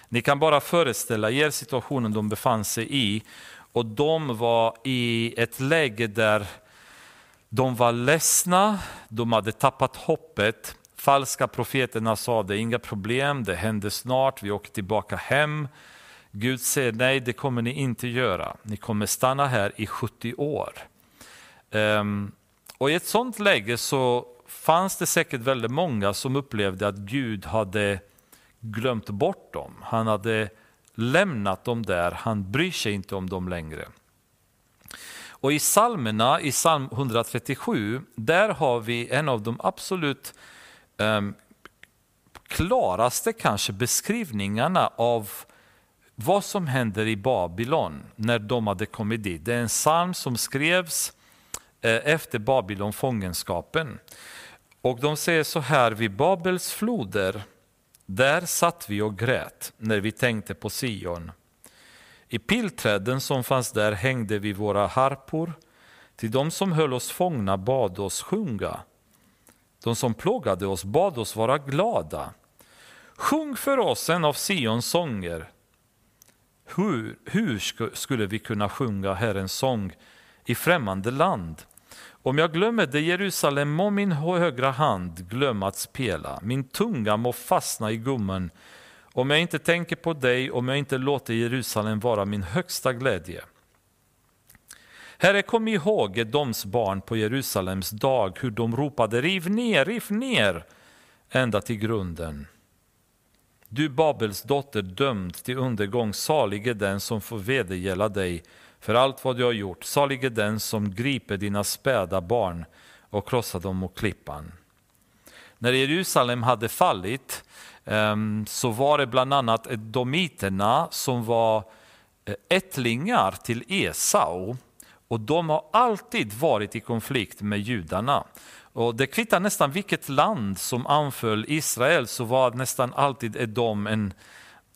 Ni kan bara föreställa er situationen de befann sig i och de var i ett läge där de var ledsna, de hade tappat hoppet. Falska profeterna sa det är inga problem, det händer snart, vi åker tillbaka hem. Gud säger nej, det kommer ni inte göra. Ni kommer stanna här i 70 år. Um, och i ett sånt läge så fanns det säkert väldigt många som upplevde att Gud hade glömt bort dem. Han hade lämnat dem där, han bryr sig inte om dem längre. Och i psalmerna, i psalm 137, där har vi en av de absolut um, klaraste kanske beskrivningarna av vad som händer i Babylon när de hade kommit dit. Det är en psalm som skrevs eh, efter Babylonfångenskapen. Och de säger så här, vid Babels floder där satt vi och grät när vi tänkte på Sion. I pilträden som fanns där hängde vi våra harpor. Till de som höll oss fångna bad oss sjunga. De som plågade oss bad oss vara glada. Sjung för oss en av Sions sånger. Hur, hur skulle vi kunna sjunga Herrens sång i främmande land? Om jag glömmer det Jerusalem må min högra hand glömma att spela, min tunga må fastna i gummen. Om jag inte tänker på dig, om jag inte låter Jerusalem vara min högsta glädje. Herre, kom ihåg Edoms barn på Jerusalems dag, hur de ropade riv ner, riv ner, ända till grunden. Du Babels dotter dömd till undergång, salig är den som får vedergälla dig för allt vad du har gjort. Salig är den som griper dina späda barn och krossar dem mot klippan. När Jerusalem hade fallit ehm, så var det bland annat domiterna som var eh, ättlingar till Esau och de har alltid varit i konflikt med judarna. Och det kvittar nästan vilket land som anföll Israel så var nästan alltid Edom en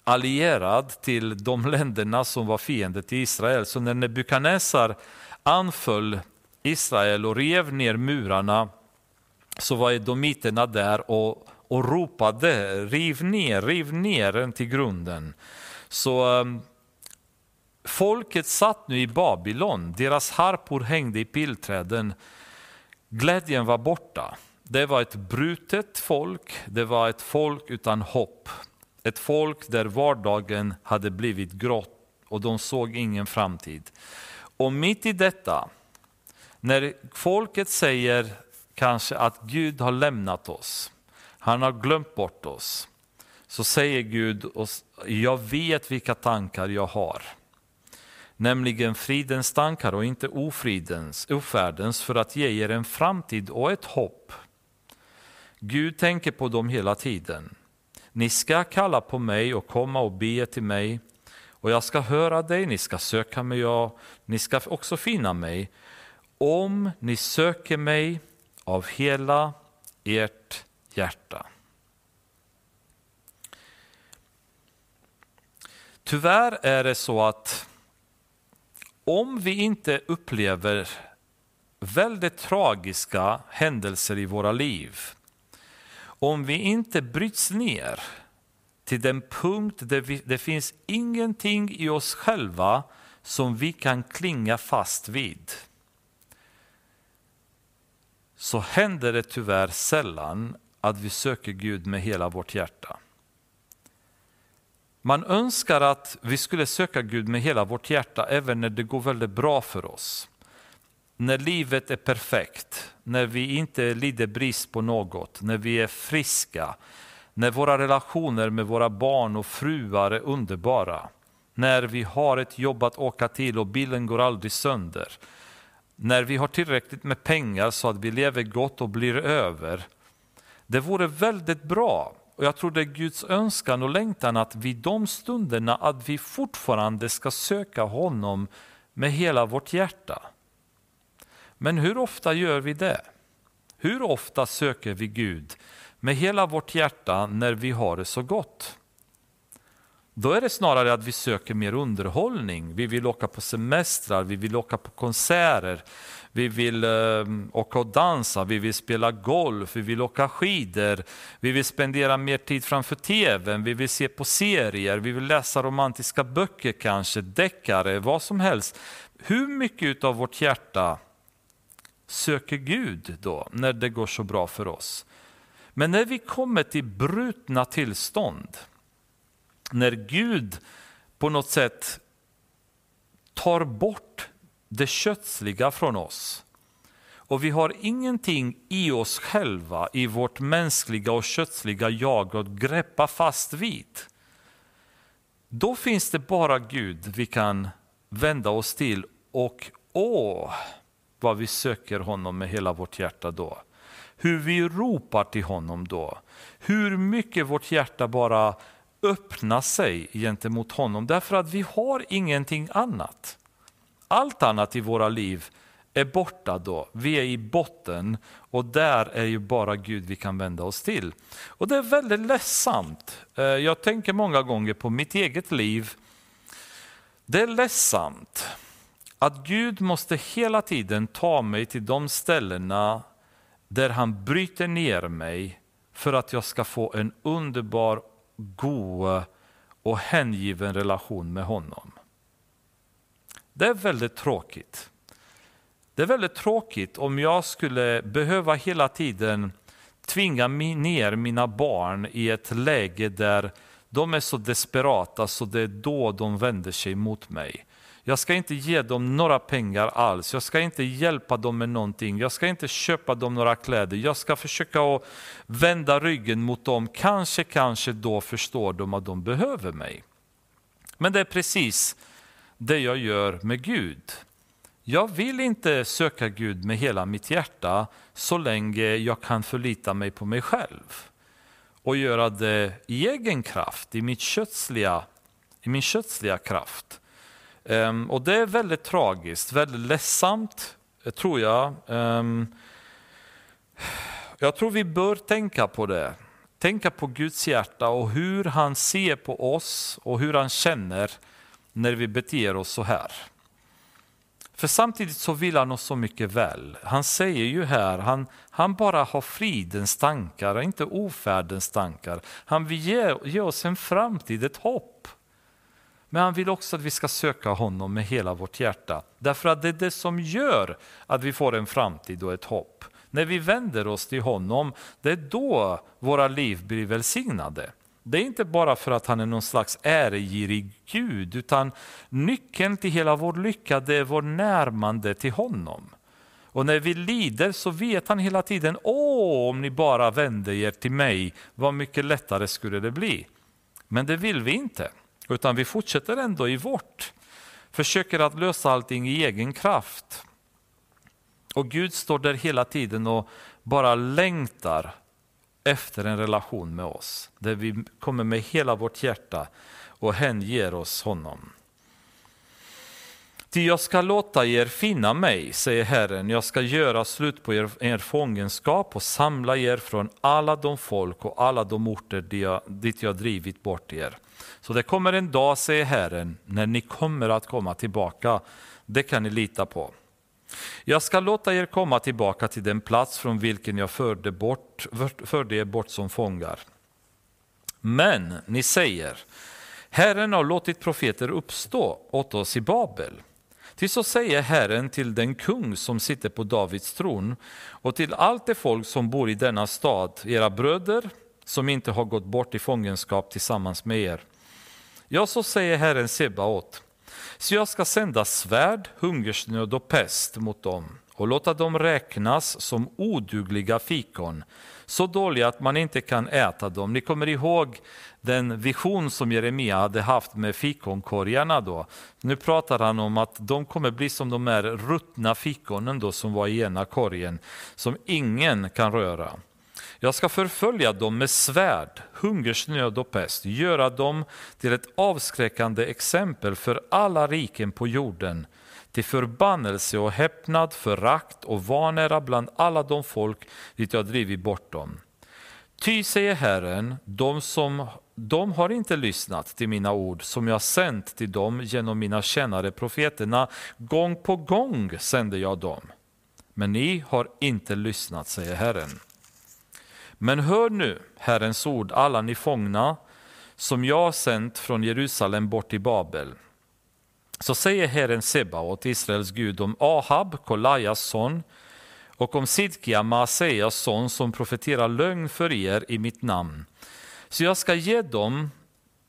allierad till de länderna som var fiender till Israel. Så när Nebukadnessar anföll Israel och rev ner murarna så var edomiterna där och, och ropade riv ner, riv ner den till grunden. Så um, folket satt nu i Babylon, deras harpor hängde i pilträden. Glädjen var borta. Det var ett brutet folk, det var ett folk utan hopp. Ett folk där vardagen hade blivit grått och de såg ingen framtid. Och mitt i detta, när folket säger kanske att Gud har lämnat oss, han har glömt bort oss, så säger Gud, oss, jag vet vilka tankar jag har. Nämligen fridens tankar och inte ofridens, ofärdens, för att ge er en framtid och ett hopp. Gud tänker på dem hela tiden. Ni ska kalla på mig och komma och be till mig och jag ska höra dig, ni ska söka mig och ni ska också finna mig om ni söker mig av hela ert hjärta. Tyvärr är det så att om vi inte upplever väldigt tragiska händelser i våra liv, om vi inte bryts ner till den punkt där vi, det finns ingenting i oss själva som vi kan klinga fast vid, så händer det tyvärr sällan att vi söker Gud med hela vårt hjärta. Man önskar att vi skulle söka Gud med hela vårt hjärta även när det går väldigt bra för oss. När livet är perfekt, när vi inte lider brist på något, när vi är friska, när våra relationer med våra barn och fruar är underbara, när vi har ett jobb att åka till och bilen går aldrig sönder, när vi har tillräckligt med pengar så att vi lever gott och blir över. Det vore väldigt bra och jag tror det är Guds önskan och längtan att vid de stunderna att vi fortfarande ska söka honom med hela vårt hjärta. Men hur ofta gör vi det? Hur ofta söker vi Gud med hela vårt hjärta när vi har det så gott? Då är det snarare att vi söker mer underhållning. Vi vill åka på semestrar, vi vill åka på konserter, vi vill eh, åka och dansa, vi vill spela golf, vi vill åka skidor, vi vill spendera mer tid framför tvn, vi vill se på serier, vi vill läsa romantiska böcker kanske, deckare, vad som helst. Hur mycket av vårt hjärta söker Gud då, när det går så bra för oss? Men när vi kommer till brutna tillstånd, när Gud på något sätt tar bort det kötsliga från oss och vi har ingenting i oss själva, i vårt mänskliga och kötsliga jag att greppa fast vid. Då finns det bara Gud vi kan vända oss till och åh, vad vi söker honom med hela vårt hjärta då. Hur vi ropar till honom då. Hur mycket vårt hjärta bara öppnar sig gentemot honom därför att vi har ingenting annat. Allt annat i våra liv är borta då. Vi är i botten och där är ju bara Gud vi kan vända oss till. Och det är väldigt ledsamt. Eh, jag tänker många gånger på mitt eget liv. Det är ledsamt att Gud måste hela tiden ta mig till de ställena där han bryter ner mig för att jag ska få en underbar, god och hängiven relation med honom. Det är väldigt tråkigt. Det är väldigt tråkigt om jag skulle behöva hela tiden tvinga ner mina barn i ett läge där de är så desperata så det är då de vänder sig mot mig. Jag ska inte ge dem några pengar alls, jag ska inte hjälpa dem med någonting, jag ska inte köpa dem några kläder, jag ska försöka att vända ryggen mot dem, kanske, kanske då förstår de att de behöver mig. Men det är precis det jag gör med Gud. Jag vill inte söka Gud med hela mitt hjärta så länge jag kan förlita mig på mig själv och göra det i egen kraft, i, mitt kötsliga, i min kötsliga kraft. Ehm, och det är väldigt tragiskt, väldigt ledsamt, eh, tror jag. Ehm, jag tror vi bör tänka på det. Tänka på Guds hjärta och hur han ser på oss och hur han känner när vi beter oss så här. För samtidigt så vill han oss så mycket väl. Han säger ju här, han, han bara har fridens tankar, inte ofärdens tankar. Han vill ge, ge oss en framtid, ett hopp. Men han vill också att vi ska söka honom med hela vårt hjärta. Därför att det är det som gör att vi får en framtid och ett hopp. När vi vänder oss till honom, det är då våra liv blir välsignade. Det är inte bara för att han är någon slags äregirig Gud, utan nyckeln till hela vår lycka det är vår närmande till honom. Och när vi lider så vet han hela tiden, åh, om ni bara vände er till mig, vad mycket lättare skulle det bli. Men det vill vi inte, utan vi fortsätter ändå i vårt. Försöker att lösa allting i egen kraft. Och Gud står där hela tiden och bara längtar efter en relation med oss. Där vi kommer med hela vårt hjärta och hänger oss honom. Ty jag ska låta er finna mig, säger Herren, jag ska göra slut på er, er fångenskap och samla er från alla de folk och alla de orter dit jag, dit jag drivit bort er. Så det kommer en dag, säger Herren, när ni kommer att komma tillbaka. Det kan ni lita på. Jag ska låta er komma tillbaka till den plats från vilken jag förde, bort, förde er bort som fångar. Men ni säger, Herren har låtit profeter uppstå åt oss i Babel. Till så säger Herren till den kung som sitter på Davids tron och till allt det folk som bor i denna stad, era bröder som inte har gått bort i fångenskap tillsammans med er. Ja, så säger Herren Sebaot. Så jag ska sända svärd, hungersnöd och pest mot dem och låta dem räknas som odugliga fikon, så dåliga att man inte kan äta dem. Ni kommer ihåg den vision som Jeremia hade haft med fikonkorgarna då. Nu pratar han om att de kommer bli som de här ruttna fikonen då som var i ena korgen, som ingen kan röra. Jag ska förfölja dem med svärd, hungersnöd och pest, göra dem till ett avskräckande exempel för alla riken på jorden, till förbannelse och häpnad, förakt och vanära bland alla de folk dit jag drivit bort dem. Ty, säger Herren, de, som, de har inte lyssnat till mina ord som jag sänt till dem genom mina tjänare profeterna. Gång på gång sände jag dem. Men ni har inte lyssnat, säger Herren. Men hör nu Herrens ord, alla ni fångna, som jag sänt från Jerusalem bort till Babel. Så säger Herren Sebaot, Israels Gud, om Ahab, Kolajas son, och om Sidkia, Maaseas son, som profeterar lögn för er i mitt namn. Så jag ska ge dem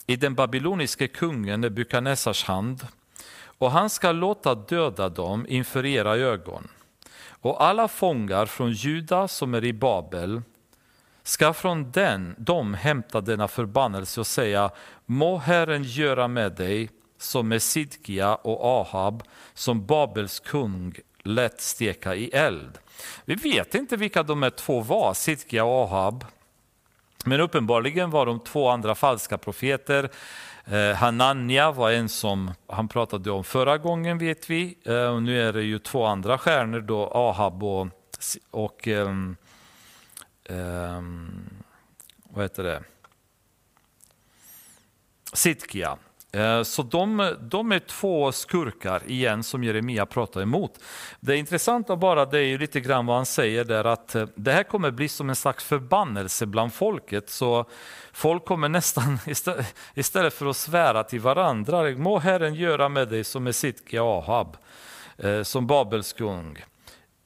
i den babyloniske kungen Nebukadnessars hand, och han ska låta döda dem inför era ögon. Och alla fångar från Juda som är i Babel ska från den, dem hämta denna förbannelse och säga, må Herren göra med dig som med Sidkia och Ahab, som Babels kung lät steka i eld. Vi vet inte vilka de här två var, Sidkia och Ahab, men uppenbarligen var de två andra falska profeter. Eh, Hanania var en som han pratade om förra gången vet vi, eh, och nu är det ju två andra stjärnor då, Ahab och, och um, eh, vad heter det? Sitkia. Eh, så de, de, är två skurkar igen som Jeremia pratar emot. Det intressanta bara det är ju lite grann vad han säger där att eh, det här kommer bli som en slags förbannelse bland folket. Så folk kommer nästan istället för att svära till varandra, må Herren göra med dig som är Sitkia Ahab, eh, som Babels kung.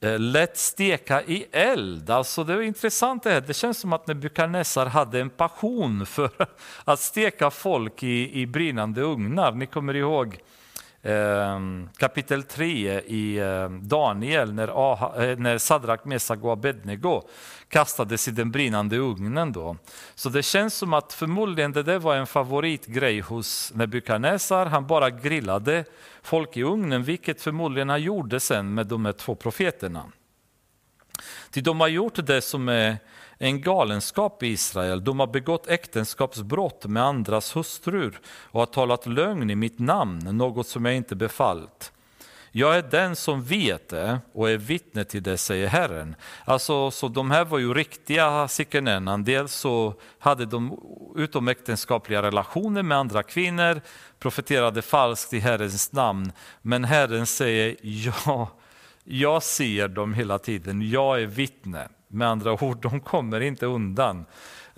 Eh, lätt steka i eld. Alltså det är intressant det här. Det känns som att Nebukadnessar hade en passion för att steka folk i, i brinnande ugnar. Ni kommer ihåg Ehm, kapitel 3 i ehm, Daniel när, Aha, eh, när Sadrak, Mesak och Abednego kastades i den brinnande ugnen. Då. Så det känns som att förmodligen det där var en favoritgrej hos Nebukadnessar. Han bara grillade folk i ugnen, vilket förmodligen han gjorde sen med de här två profeterna. Till de har gjort det som är en galenskap i Israel. De har begått äktenskapsbrott med andras hustrur och har talat lögn i mitt namn, något som jag inte befallt. Jag är den som vet det och är vittne till det, säger Herren. Alltså, så de här var ju riktiga Sikenenan. Dels så hade de utomäktenskapliga relationer med andra kvinnor, profeterade falskt i Herrens namn. Men Herren säger, ja, jag ser dem hela tiden, jag är vittne. Med andra ord, de kommer inte undan.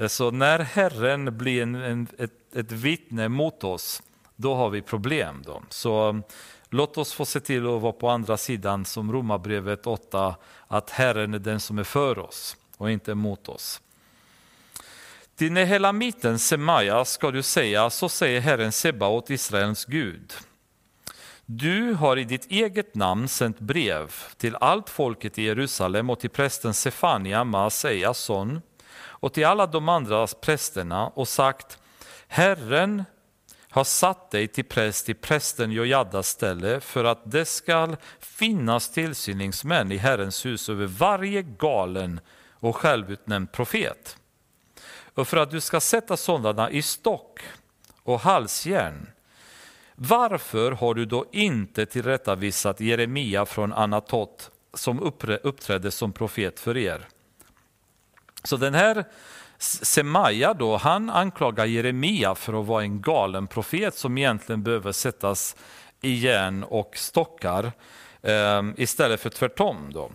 Så när Herren blir en, en, ett, ett vittne mot oss, då har vi problem. Då. Så um, låt oss få se till att vara på andra sidan, som Romarbrevet 8, att Herren är den som är för oss och inte mot oss. Till Nehelamiten Semaja ska du säga, så säger Herren Sebaot, Israels Gud. Du har i ditt eget namn sänt brev till allt folket i Jerusalem och till prästen Sefania, Maasejas son, och till alla de andra prästerna och sagt Herren har satt dig till präst i prästen Jojadas ställe för att det skall finnas tillsyningsmän i Herrens hus över varje galen och självutnämnd profet. Och för att du ska sätta sådana i stock och halsjärn. Varför har du då inte tillrättavisat Jeremia från Anatot som uppträdde som profet för er? Så den här Semaja då, han anklagar Jeremia för att vara en galen profet som egentligen behöver sättas i järn och stockar ehm, istället för tvärtom. Då.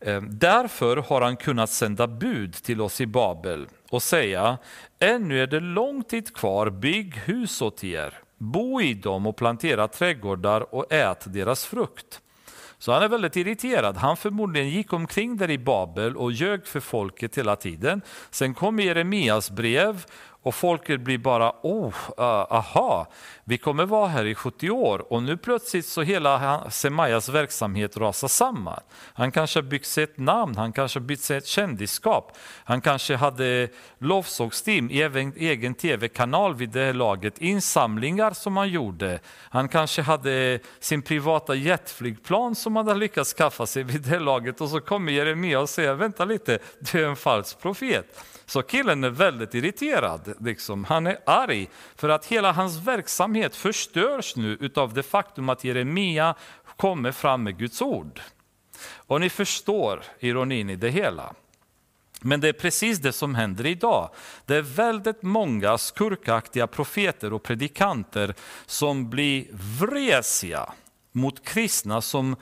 Ehm, därför har han kunnat sända bud till oss i Babel och säga, ännu är det lång tid kvar, bygg hus åt er, bo i dem och plantera trädgårdar och ät deras frukt. Så han är väldigt irriterad. Han förmodligen gick omkring där i Babel och ljög för folket hela tiden. Sen kom Jeremias brev och folket blir bara, oh, uh, aha, vi kommer vara här i 70 år och nu plötsligt så hela Semajas verksamhet rasar samman. Han kanske har byggt sig ett namn, han kanske har byggt sig ett kändisskap, han kanske hade lovsångsteam, egen, egen tv-kanal vid det här laget, insamlingar som han gjorde. Han kanske hade sin privata jetflygplan som han hade lyckats skaffa sig vid det här laget och så kommer Jeremia och säger, vänta lite, du är en falsk profet. Så killen är väldigt irriterad, liksom. han är arg för att hela hans verksamhet förstörs nu av det faktum att Jeremia kommer fram med Guds ord. Och ni förstår ironin i det hela. Men det är precis det som händer idag. Det är väldigt många skurkaktiga profeter och predikanter som blir vresiga mot kristna som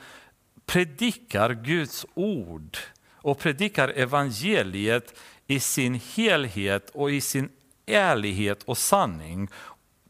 predikar Guds ord och predikar evangeliet i sin helhet och i sin ärlighet och sanning.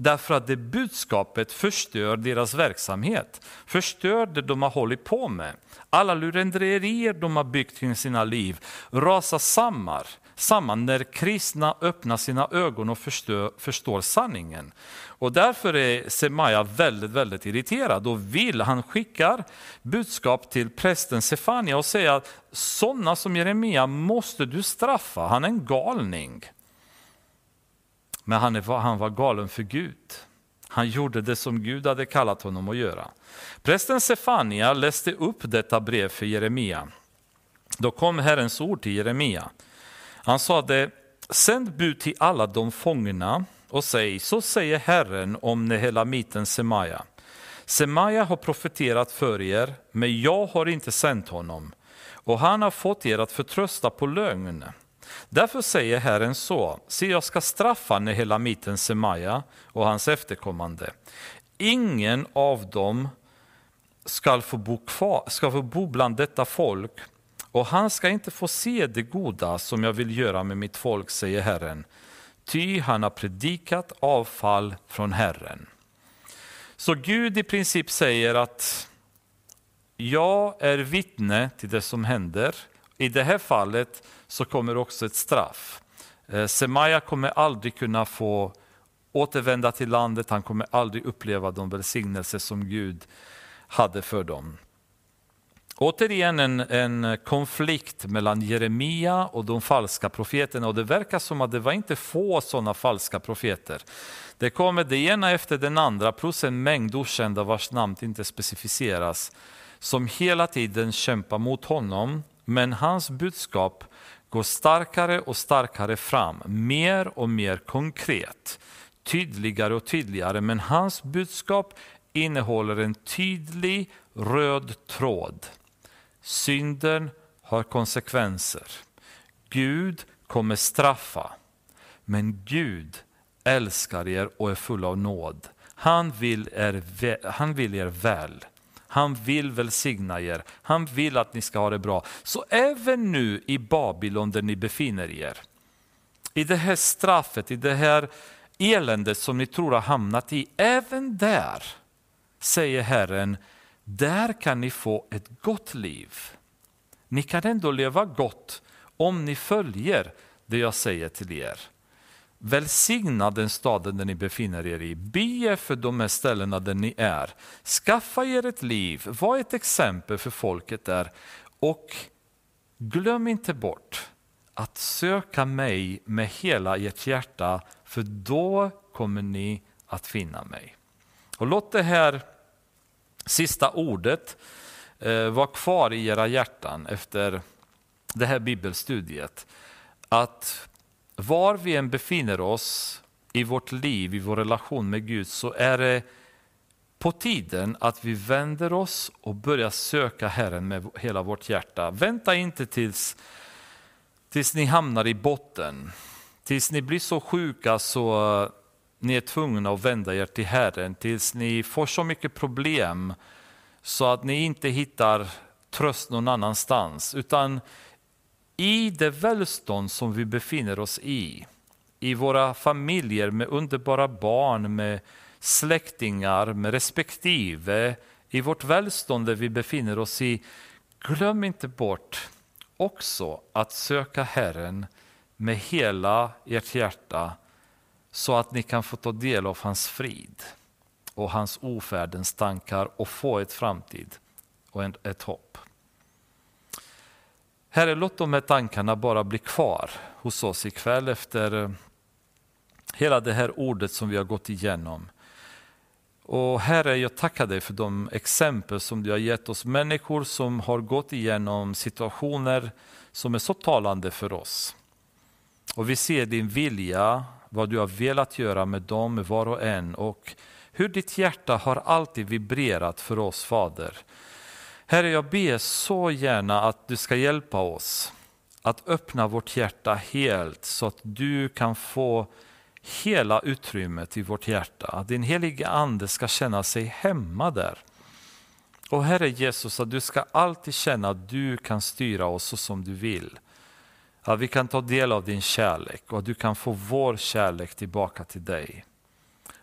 Därför att det budskapet förstör deras verksamhet, förstör det de har hållit på med. Alla lurendrejerier de har byggt kring sina liv rasar samman, samman när kristna öppnar sina ögon och förstör, förstår sanningen. Och därför är Semaja väldigt, väldigt irriterad och vill, han skickar budskap till prästen Sefania och säger att sådana som Jeremia måste du straffa, han är en galning. Men han, är, han var galen för Gud. Han gjorde det som Gud hade kallat honom att göra. Prästen Sefania läste upp detta brev för Jeremia. Då kom Herrens ord till Jeremia. Han sade, sänd bud till alla de fångna och säg, så säger Herren om Nehelamiten Semaja. Semaja har profeterat för er, men jag har inte sänt honom, och han har fått er att förtrösta på lögn. Därför säger Herren så, se jag ska straffa Nehelamiten Semaja och hans efterkommande. Ingen av dem ska få bo, kvar, ska få bo bland detta folk, och han ska inte få se det goda som jag vill göra med mitt folk, säger Herren ty han har predikat avfall från Herren. Så Gud i princip säger att jag är vittne till det som händer. I det här fallet så kommer också ett straff. Eh, Semaja kommer aldrig kunna få återvända till landet, han kommer aldrig uppleva de välsignelser som Gud hade för dem. Återigen en, en konflikt mellan Jeremia och de falska profeterna och det verkar som att det var inte få sådana falska profeter. Det kommer det ena efter den andra plus en mängd okända vars namn inte specificeras som hela tiden kämpar mot honom men hans budskap går starkare och starkare fram, mer och mer konkret, tydligare och tydligare men hans budskap innehåller en tydlig röd tråd. Synden har konsekvenser. Gud kommer straffa. Men Gud älskar er och är full av nåd. Han vill er, han vill er väl. Han vill välsigna er. Han vill att ni ska ha det bra. Så även nu i Babylon där ni befinner er, i det här straffet, i det här eländet som ni tror har hamnat i, även där säger Herren, där kan ni få ett gott liv. Ni kan ändå leva gott om ni följer det jag säger till er. Välsigna den staden där ni befinner er i. Be för de här ställena där ni är. Skaffa er ett liv, var ett exempel för folket där. Och glöm inte bort att söka mig med hela ert hjärta, för då kommer ni att finna mig. Och låt det här sista ordet eh, vara kvar i era hjärtan efter det här bibelstudiet. Att var vi än befinner oss i vårt liv, i vår relation med Gud, så är det på tiden att vi vänder oss och börjar söka Herren med hela vårt hjärta. Vänta inte tills, tills ni hamnar i botten, tills ni blir så sjuka så ni är tvungna att vända er till Herren, tills ni får så mycket problem så att ni inte hittar tröst någon annanstans. Utan i det välstånd som vi befinner oss i, i våra familjer med underbara barn, med släktingar, med respektive, i vårt välstånd där vi befinner oss i, glöm inte bort också att söka Herren med hela ert hjärta så att ni kan få ta del av hans frid och hans ofärdens tankar och få ett framtid och ett hopp. Herre, låt de här tankarna bara bli kvar hos oss ikväll efter eh, hela det här ordet som vi har gått igenom. Och Herre, jag tackar dig för de exempel som du har gett oss, människor som har gått igenom situationer som är så talande för oss. Och vi ser din vilja, vad du har velat göra med dem, med var och en och hur ditt hjärta har alltid vibrerat för oss, Fader. Herre, jag ber så gärna att du ska hjälpa oss att öppna vårt hjärta helt så att du kan få hela utrymmet i vårt hjärta. Att din helige ande ska känna sig hemma där. Och Herre Jesus, att du ska alltid känna att du kan styra oss så som du vill. Att vi kan ta del av din kärlek och att du kan få vår kärlek tillbaka till dig.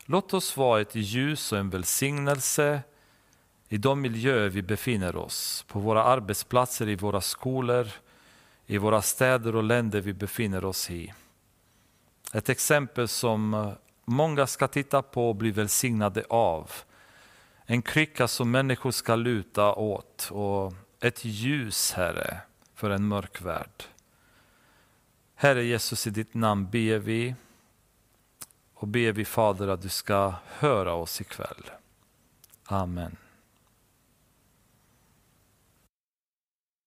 Låt oss vara ett ljus och en välsignelse i de miljöer vi befinner oss, på våra arbetsplatser, i våra skolor, i våra städer och länder vi befinner oss i. Ett exempel som många ska titta på och bli välsignade av. En krycka som människor ska luta åt och ett ljus, Herre, för en mörk värld. Herre Jesus, i ditt namn ber vi och ber vi Fader att du ska höra oss ikväll. Amen.